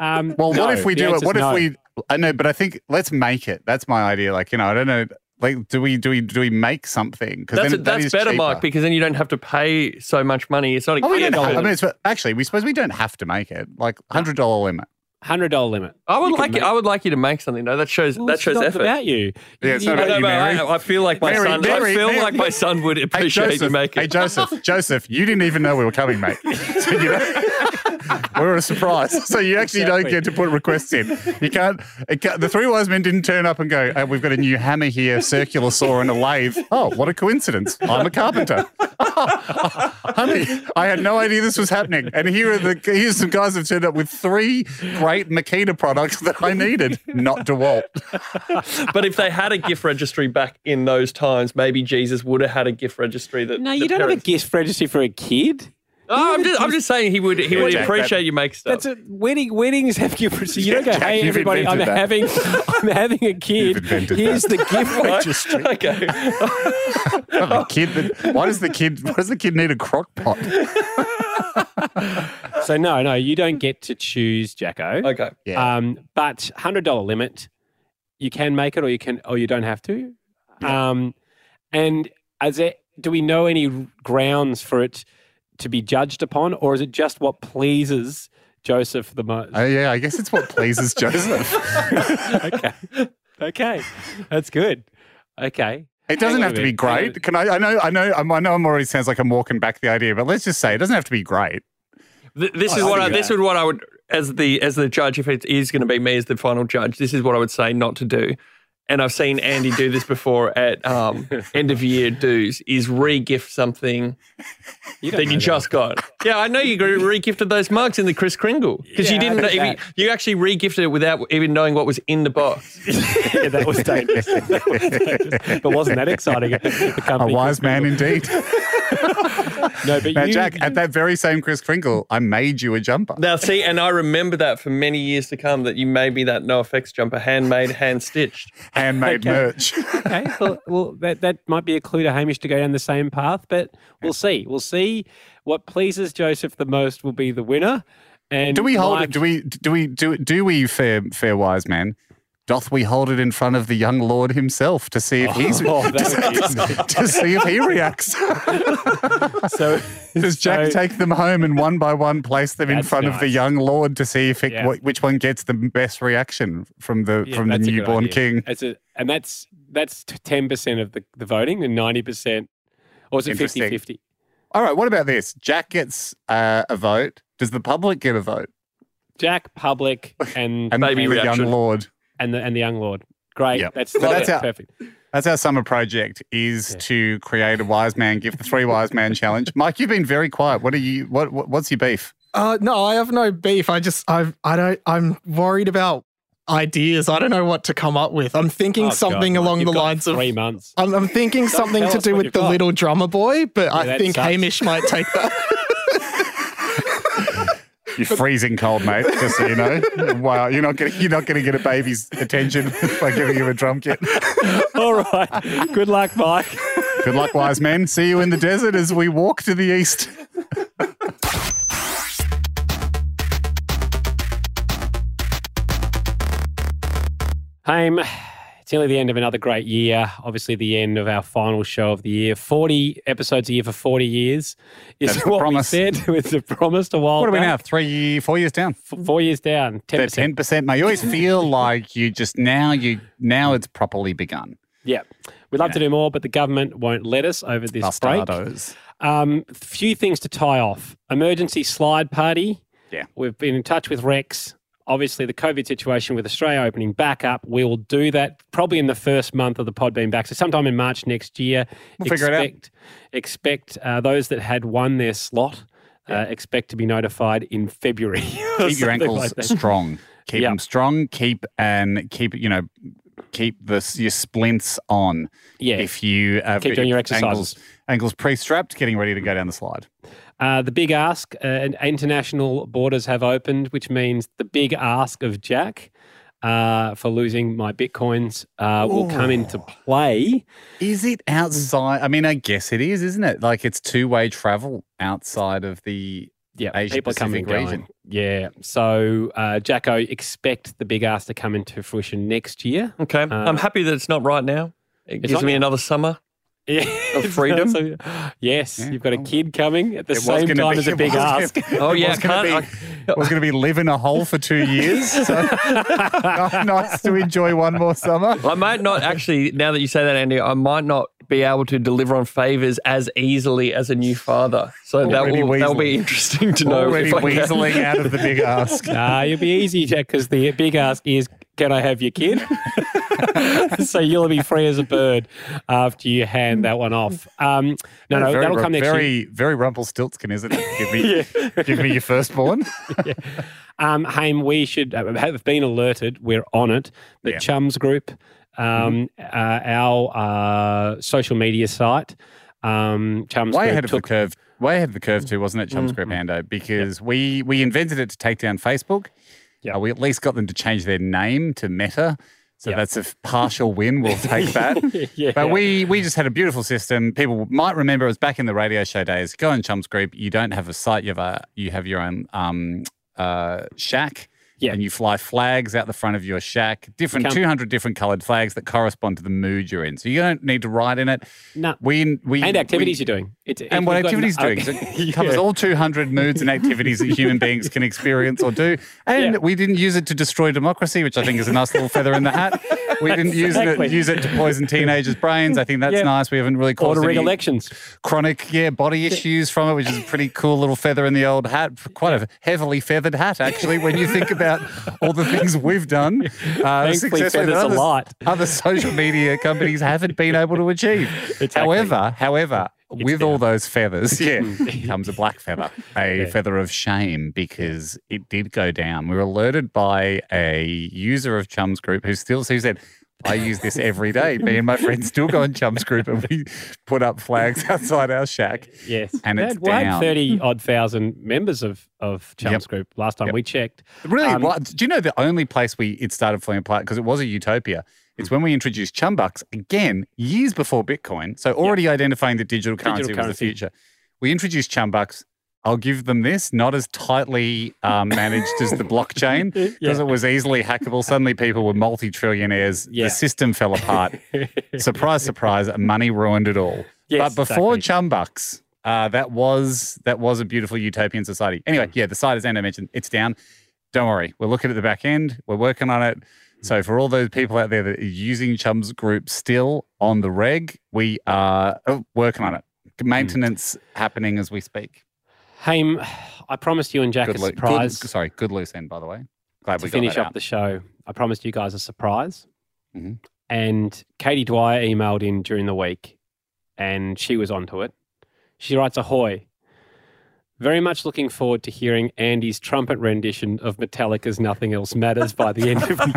Um, Well, no, what if we the do it? answer's What if no. we? I know, but I think let's make it. That's my idea. Like you know, I don't know. Like, do we do we do we make something? Because That's, then that that's better, cheaper. Mike, because then you don't have to pay so much money. It's not a Oh, we don't have, I mean, it's, actually, we suppose we don't have to make it. Like hundred dollar limit. Hundred dollar limit. I would You can like make- I would like you to make something though. That shows Well, that it's shows not effort. about you. Yeah, it's You- not I, about you, but I, Mary. I feel like my Mary, son. Mary, I feel Mary. like my son would appreciate hey, you Joseph, making. Hey, Joseph, <laughs> Joseph, you didn't even know we were coming, mate. So, <laughs> you know, we <laughs> were a surprise. So you actually don't get to put requests in. You can't, it can't. The three wise men didn't turn up and go, hey, "We've got a new hammer here, circular saw, and a lathe." Oh, what a coincidence! I'm a carpenter. Honey, I had no idea this was happening. And here are the here's some guys have turned up with three great Makita products that I needed, not DeWalt. <laughs> but if they had a gift registry back in those times, maybe Jesus would have had a gift registry that. No, you don't have a gift registry for a kid. Oh, I'm just, I'm just saying he would he Yeah, would Jack, appreciate that- you make stuff. That's a wedding. Weddings have gift registry. You don't go, Jack, hey you've everybody, I'm invented that. having, <laughs> I'm having a kid. invented Here's that. the gift <laughs> registry. <laughs> okay. The kid that, why does the kid why does the kid need a crock pot? So no, no, you don't get to choose, Jacko. Okay. Yeah. Um, but hundred dollar limit, you can make it, or you can, or you don't have to. Um, and as it, do we know any grounds for it to be judged upon, or is it just what pleases Joseph the most? Oh yeah, I guess it's what pleases <laughs> Joseph. okay, okay, that's good. Okay, It doesn't Hang have a to be minute, hang on a great. Can I? I know. I know. I'm- I know. I'm already sounds like I'm walking back the idea, but let's just say it doesn't have to be great. Th- This I is what I, this that. is what I would as the as the judge if it is going to be me as the final judge. This is what I would say not to do. And I've seen Andy do this before at um, end of year dues is re-gift something You that you that. just got. Yeah, I know you re-gifted those mugs in the Kris Kringle because Yeah, you didn't. know Know, you, you actually re-gifted it without even knowing what was in the box. <laughs> yeah, that was dangerous. <laughs> That was dangerous. But wasn't that exciting? A wise Chris man Kringle. indeed. <laughs> No, but Now, you, Jack, at that very same Kris Kringle, I made you a jumper. Now, see, and I remember that for many years to come that you made me that no effects jumper, handmade, hand stitched. <laughs> Handmade Okay. merch. <laughs> okay, well, well that, that might be a clue to Hamish to go down the same path, but we'll see. We'll see. What pleases Joseph the most will be the winner. And Do we hold Mike- it? Do we? Do we? Do do we? Fair, fair wise man. Doth we hold it in front of the young lord himself to see if he's <laughs> Oh, that to, to see if he reacts? <laughs> So Does Jack so- take them home and one by one place them in That's front of the young lord to see if it, Yeah. wh- which one gets the best reaction from the Yeah, from the that's a good newborn king? It's a, and that's that's ten percent of the, the voting, and ninety percent, or is it Interesting. 50-50? All right, what about this? Jack gets uh, a vote. Does the public get a vote? Jack, public, and <laughs> And Baby the reaction. young lord. And the and the young lord. Great. Yep. That's So that's that's our- perfect. That's our summer project is to create a wise man gift, the three wise man challenge. <laughs> Mike, you've been very quiet. What are you? What, what what's your beef? Uh, no, I have no beef. I just, I, I don't, I'm worried about ideas. I don't know what to come up with. I'm thinking Oh, something God, along you've the got lines of. three months. I'm, I'm thinking something to do with the got. little drummer boy, but I think sucks. Hamish might take that. <laughs> <laughs> You're freezing cold, mate. Just so you know. <laughs> Wow, you're not getting you're not going to get a baby's attention <laughs> by giving him a drum kit. All right. Good luck, Mike. Good luck, wise men. See you in the desert as we walk to the east. Haim, It's nearly the end of another great year. Obviously, the end of our final show of the year. 40 episodes a year for 40 years is That's what promise. we said. <laughs> It's the promised a while What are we now? Three, four years down. Four years down. 10%. Ten percent, mate. You always feel <laughs> like you just now you now it's properly begun. Yeah. We'd love to do more, but the government won't let us over this break. Bastardos. Um, few things to tie off. Emergency slide party. Yeah. We've been in touch with Rex. Obviously, the COVID situation with Australia opening back up, we will do that probably in the first month of the pod being back. So, sometime in March next year. We'll figure it out. expect, Expect uh, those that had won their slot, uh, expect to be notified in February. <laughs> <laughs> Keep your ankles like strong. Keep Yeah. them strong. Keep and keep you know keep this your splints on. Yeah. If you have Keep doing your ankles, exercises. ankles pre-strapped, getting ready to go down the slide. Uh, the big ask, uh, and international borders have opened, which means the big ask of Jack uh, for losing my bitcoins uh, will come into play. Is it outside? I mean, I guess it is, isn't it? Like it's two-way travel outside of the Yeah, Asia people are coming Pacific and going. Yeah, so uh, Jacko, expect the big ask to come into fruition next year. Okay. Uh, I'm happy that it's not right now. It It's gives me now. another summer Yeah, of <laughs> freedom. So- yes, you've got a oh, kid coming at the It same time be- as a big was ask. <laughs> Oh, gonna- Oh, it yeah, was gonna be, was going to be live in a hole for two years. So <laughs> nice to enjoy one more summer. I might not actually, now that you say that, Andy, I might not be able to deliver on favors as easily as a new father. So that will, that'll be interesting to know. Already if weaseling out of the big <laughs> ask. Ah, you'll be easy, Jack, because the big ask is, can I have your kid? <laughs> so you'll be free as a bird after you hand that one off. Um, no, no, very, that'll come next year. very, very Rumpelstiltskin, isn't it? Give me, <laughs> give me your firstborn. Um, Haim, we should uh, have been alerted. We're on it. The Yeah. Chums Group, um, Mm-hmm. uh, our uh, social media site, um, Chums way Group ahead of the curve. Way ahead of the curve too, wasn't it, Chums Group Ando? Because we we invented it to take down Facebook. Yeah. Uh, we at least got them to change their name to Meta. So Yeah. that's a partial win. We'll take that. <laughs> Yeah. But we we just had a beautiful system. People might remember it was back in the radio show days. Go on Chums Group. You don't have a site. You have a you have your own um, uh, shack. Yeah. And you fly flags out the front of your shack, different Come- 200 different coloured flags that correspond to the mood you're in. So you don't need to write in it. No. We, we and activities we- you're doing. It's, and what activities you've got activities no- doing. <laughs> So it covers all 200 moods and activities that human beings can experience or do. And Yeah. we didn't use it to destroy democracy, which I think is a nice little feather in the hat. We didn't use it use it to poison teenagers' brains. I think that's Yeah. nice. We haven't really Or caused to rig any elections. chronic yeah body issues from it, which is a pretty cool little feather in the old hat. Quite a heavily feathered hat, actually, when you think about <laughs> all the things we've done. <laughs> Uh, successfully that others- light. Other social media <laughs> companies haven't been able to achieve. Exactly. However, however, with all those feathers, <laughs> yeah, comes a black feather, a feather of shame because it did go down. We were alerted by a user of Chums Group who still who said. I use this every day. Me and my friends still go in Chums Group and we put up flags <laughs> outside our shack. Yes. And it's we had down. 30 odd thousand members of, of Chums Yep. Group last time Yep. we checked. Really? Um, what, do you know the only place we it started falling apart because it was a utopia? It's when we introduced Chumbucks again years before Bitcoin. So already identifying the digital currency was the future. We introduced Chumbucks. I'll give them this, not as tightly um, managed as the <laughs> blockchain because Yeah. it was easily hackable. Suddenly people were multi-trillionaires. Yeah. The system fell apart. <laughs> surprise, surprise, money ruined it all. Yes, but before exactly. Chumbucks, uh, that was that was a beautiful utopian society. Anyway, yeah, the site, as Ando mentioned, it's down. Don't worry, we're looking at the back end. We're working on it. So for all those people out there that are using Chums Group still on the reg, we are uh, working on it. Maintenance happening as we speak. Haim, I promised you and Jack Good, a surprise good, sorry, good loose end, by the way. Glad to we finish up out. the show. I promised you guys a surprise. Mhm. And Katie Dwyer emailed in during the week and she was onto it. She writes, Ahoy. Very much looking forward to hearing Andy's trumpet rendition of Metallica's Nothing Else Matters by the end of the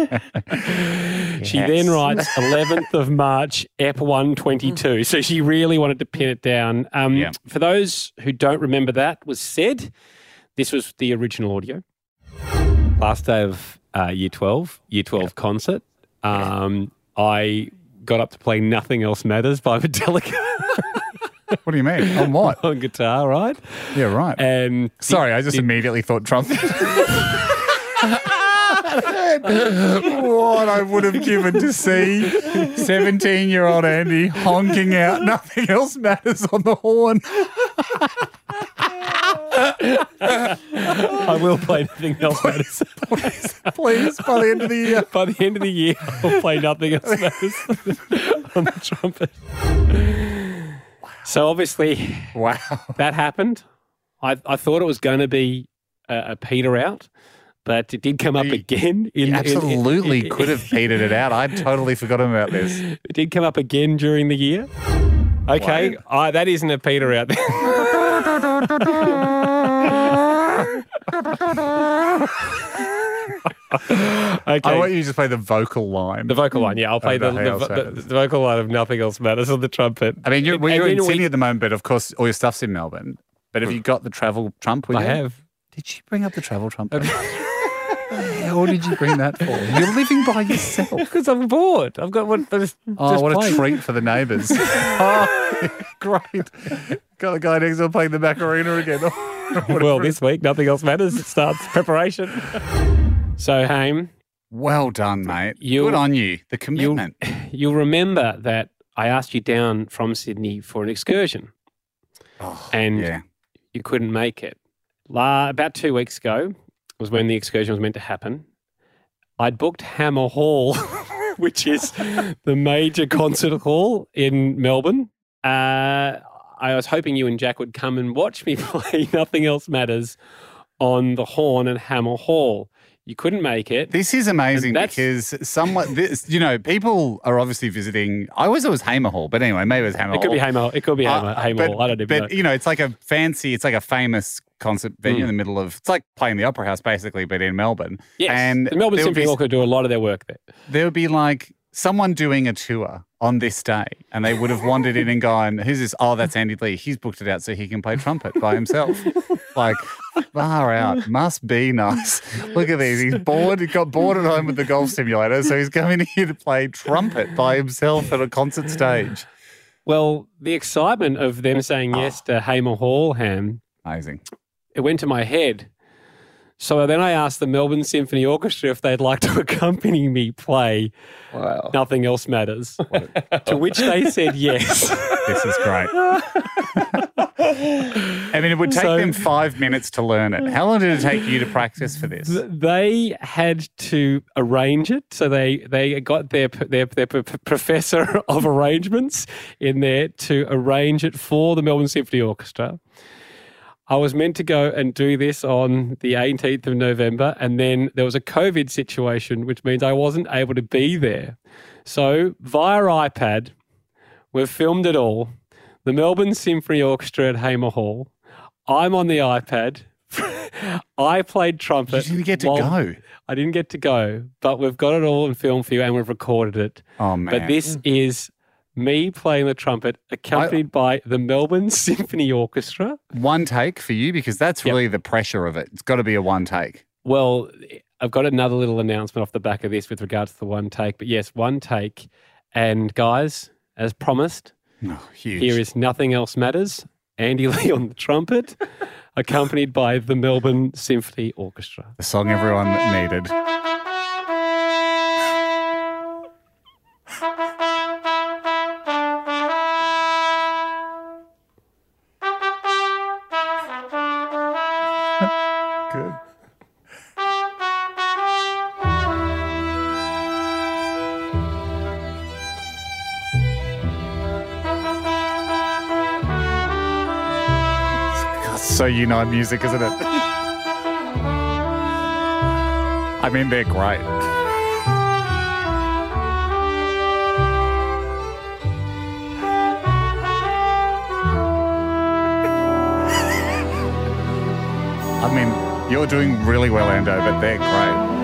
year. <laughs> She then writes 11th of March, EP 122. So she really wanted to pin it down. Um, Yeah. For those who don't remember that was said, this was the original audio. Last day of uh, year 12, year 12 concert. Um, I got up to play Nothing Else Matters by Metallica <laughs> What do you mean? On what? on guitar, right? Yeah, right. And Sorry, I just immediately thought Trump. <laughs> what I would have given to see 17 year old Andy honking out nothing else matters on the horn. I will play nothing else matters. please, please, by the end of the year. By the end of the year, I'll play nothing else matters <laughs> on the trumpet. So obviously, wow, <laughs> that happened. I, I thought it was going to be a, a peter out, but it did come up again. In, You in- absolutely in- could have <laughs> petered it out. I'd totally forgotten about this. It did come up again during the year. Okay, I, that isn't a peter out there. <laughs> okay. I want you to just play the vocal line. The vocal line, yeah. I'll play the, the, the, vocal line of Nothing Else Matters on the trumpet. I mean, you're, well, you're in then we- Sydney at the moment, but of course, all your stuff's in Melbourne. But have you got the travel trump with I you? have. Did you bring up the travel trump? Or <laughs> did you bring that for? You're living by yourself. <laughs> Because I'm bored. I've got one. Just, Oh, just what playing. a treat for the neighbours. oh, <laughs> great. Got the guy next door playing the Macarena again. well, this week, Nothing Else Matters. It starts preparation. So, Haim. Well done, mate. Good on you. The commitment. You'll, <laughs> you'll remember that I asked you down from Sydney for an excursion. and Oh, yeah. you couldn't make it. La, about two weeks ago was when the excursion was meant to happen. I'd booked Hammer Hall, <laughs> which is <laughs> the major concert hall in Melbourne. Uh, I was hoping you and Jack would come and watch me play Nothing Else Matters on the horn at Hammer Hall. You couldn't make it. This is amazing because someone, this, you know, people are obviously visiting. I always thought it was Hamer Hall, but anyway, maybe it was Hamer Hall. It could be Hall. It could be Hamer, Uh, Hammer but, Hall. I don't even But know. you know, it's like a fancy, it's like a famous concert venue Mm. in the middle of. It's like playing the Opera House, basically, but in Melbourne. Yes, and the Melbourne Symphony Orchestra do a lot of their work there. There would be like someone doing a tour on this day, and they would have wandered in and gone, "Who's this? Oh, that's Andy Lee. He's booked it out so he can play trumpet by himself." like, far out. Must be nice. Look at these. He's bored. He got bored at home with the golf simulator, so he's coming here to play trumpet by himself at a concert stage. Well, the excitement of them saying ah. yes to Hamer Hall, Ham, Amazing. it went to my head. So then I asked the Melbourne Symphony Orchestra if they'd like to <laughs> accompany me play Wow. Nothing Else Matters. to which they said yes. <laughs> This is great. <laughs> I mean, it would take So- them five minutes to learn it. How long did it take you to practice for this? they had to arrange it. So they, they got their, their, their p- p- professor of arrangements in there to arrange it for the Melbourne Symphony Orchestra. I was meant to go and do this on the 18th of November, and then there was a COVID situation, which means I wasn't able to be there. So, via iPad, we've filmed it all. The Melbourne Symphony Orchestra at Hamer Hall. I'm on the iPad. <laughs> I played trumpet. You didn't get to go. I didn't get to go, but we've got it all in film for you and we've recorded it. Oh, man. But this is me playing the trumpet, accompanied by the Melbourne <laughs> Symphony Orchestra. One take for you because that's really the pressure of it. It's got to be a one take. Well, I've got another little announcement off the back of this with regards to the one take. But yes, one take. And guys, as promised, Oh, huge. here is Nothing Else Matters. Andy <laughs> Lee on the trumpet, accompanied by the Melbourne Symphony Orchestra. The song everyone needed. Unite music, isn't it? I mean, they're great. I mean, you're doing really well, Ando, but they're great.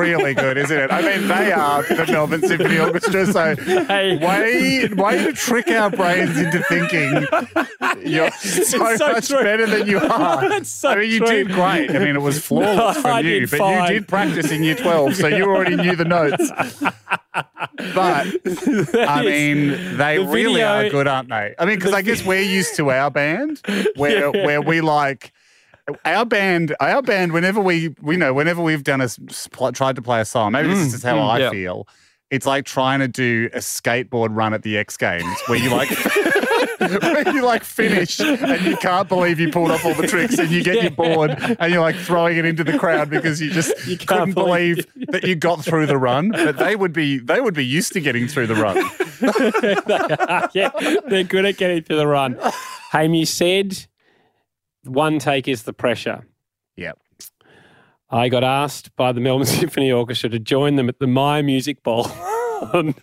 Really good, isn't it? I mean, they are the Melbourne Symphony Orchestra, so hey. way, way to trick our brains into thinking you're so, so much true. better than you are. <laughs> That's so I mean, you true. did great. I mean, it was flawless No, from you, but fine. you did practice in year 12, so you already knew the notes. But <laughs> I mean, they The really video- are good, aren't they? I mean, because I guess we're used to our band, where <laughs> Yeah. where we like our band. Our band, whenever we we know, whenever we've done a tried to play a song, maybe this is how mm, I yeah. feel. It's like trying to do a skateboard run at the X Games, where you like. <laughs> where you like finish and you can't believe you pulled off all the tricks and you get your <laughs> board and you're like throwing it into the crowd because you just couldn't believe <laughs> that you got through the run. But they would be they would be used to getting through the run. yeah, they're good at getting through the run. You said one take is the pressure. Yep. I got asked by the Melbourne <laughs> Symphony Orchestra to join them at the Myer Music Bowl <laughs> on,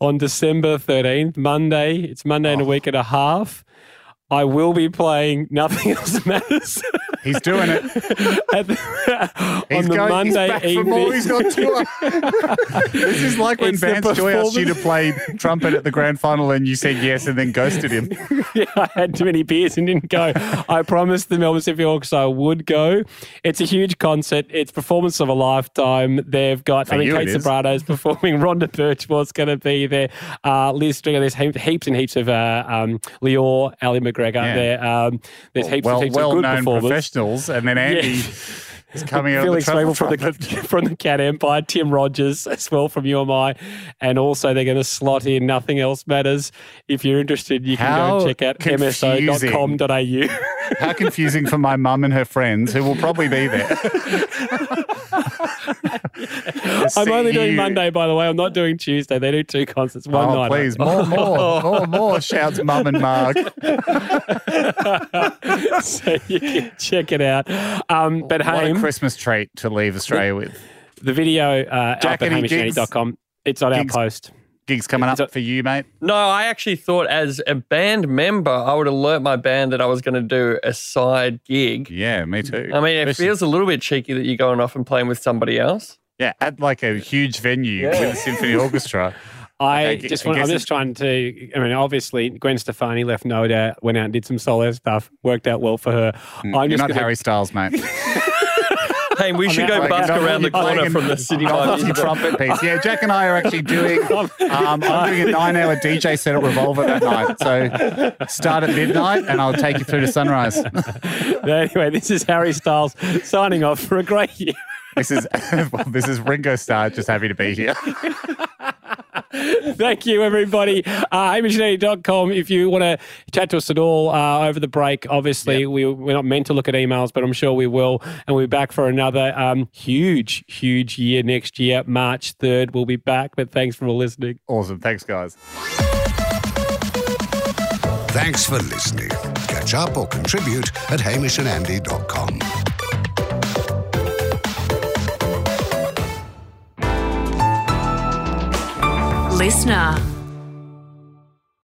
on December 13th, Monday. It's Monday in a oh. week and a half. I will be playing Nothing Else Matters. <laughs> He's doing it. <laughs> The- He's on the going- he's Monday back for evening. more. He's tour. <laughs> this is like when It's the Vance Joy asked you to play trumpet at the grand final and you said yes and then ghosted him. <laughs> yeah, I had too many beers and didn't go. I promised the Melbourne Symphony Orchestra I would go. It's a huge concert. It's performance of a lifetime. They've got, For I mean, Kate it is. Ceberano's performing. Rhonda Burchmore's going to be there. Uh, Liz Stringer. There's heaps, heaps and heaps of uh, um, Lior, Ali McGregor. Yeah. There. Um, there's heaps well, and heaps of good well-known performers. Professionals, and then Andy Yeah. is coming out Felix of the from the, <laughs> from the Cat Empire, Tim Rogers as well from You Am I, and also they're going to slot in Nothing Else Matters. If you're interested, you can go How and check out mso.com.au. How confusing for my mum and her friends, who will probably be there. <laughs> <laughs> I'm only doing you- Monday, by the way. I'm not doing Tuesday. They do two concerts one oh, night. please, more, more, <laughs> more, more, shouts mum and Mark. <laughs> so you can check it out. Um, but What a Christmas treat to leave Australia with. the video uh, Jack, up at any hamishandandy.com. It's on Gigs- our post. Gigs coming up for you, mate. No, I actually thought as a band member, I would alert my band that I was going to do a side gig. Yeah, me too. I mean, it Especially- feels a little bit cheeky that you're going off and playing with somebody else. Yeah, at like a huge venue Yeah. with a symphony orchestra. <laughs> I I just gu- want, I I'm guess just trying to. I mean, obviously, Gwen Stefani left no doubt, went out and did some solo stuff, worked out well for her. I'm Hmm. You're just not gonna- Harry Styles, mate. <laughs> We should go busk around the corner from the City a Live lovely Music Hall. trumpet piece. Yeah, Jack and I are actually doing. <laughs> Um, I'm doing a nine-hour DJ set at Revolver that night. So start at midnight, and I'll take you through to sunrise. <laughs> Anyway, this is Harry Styles signing off for a great year. This is <laughs> well, this is Ringo Starr. Just happy to be here. Thank you, everybody. Uh, HamishandAndy.com. If you want to chat to us at all uh, over the break, obviously we, we're not meant to look at emails, but I'm sure we will. And we'll be back for another um, huge, huge year next year. March 3rd, we'll be back. But thanks for listening. Awesome. Thanks, guys. Thanks for listening. Catch up or contribute at hamishandandy.com. Listener.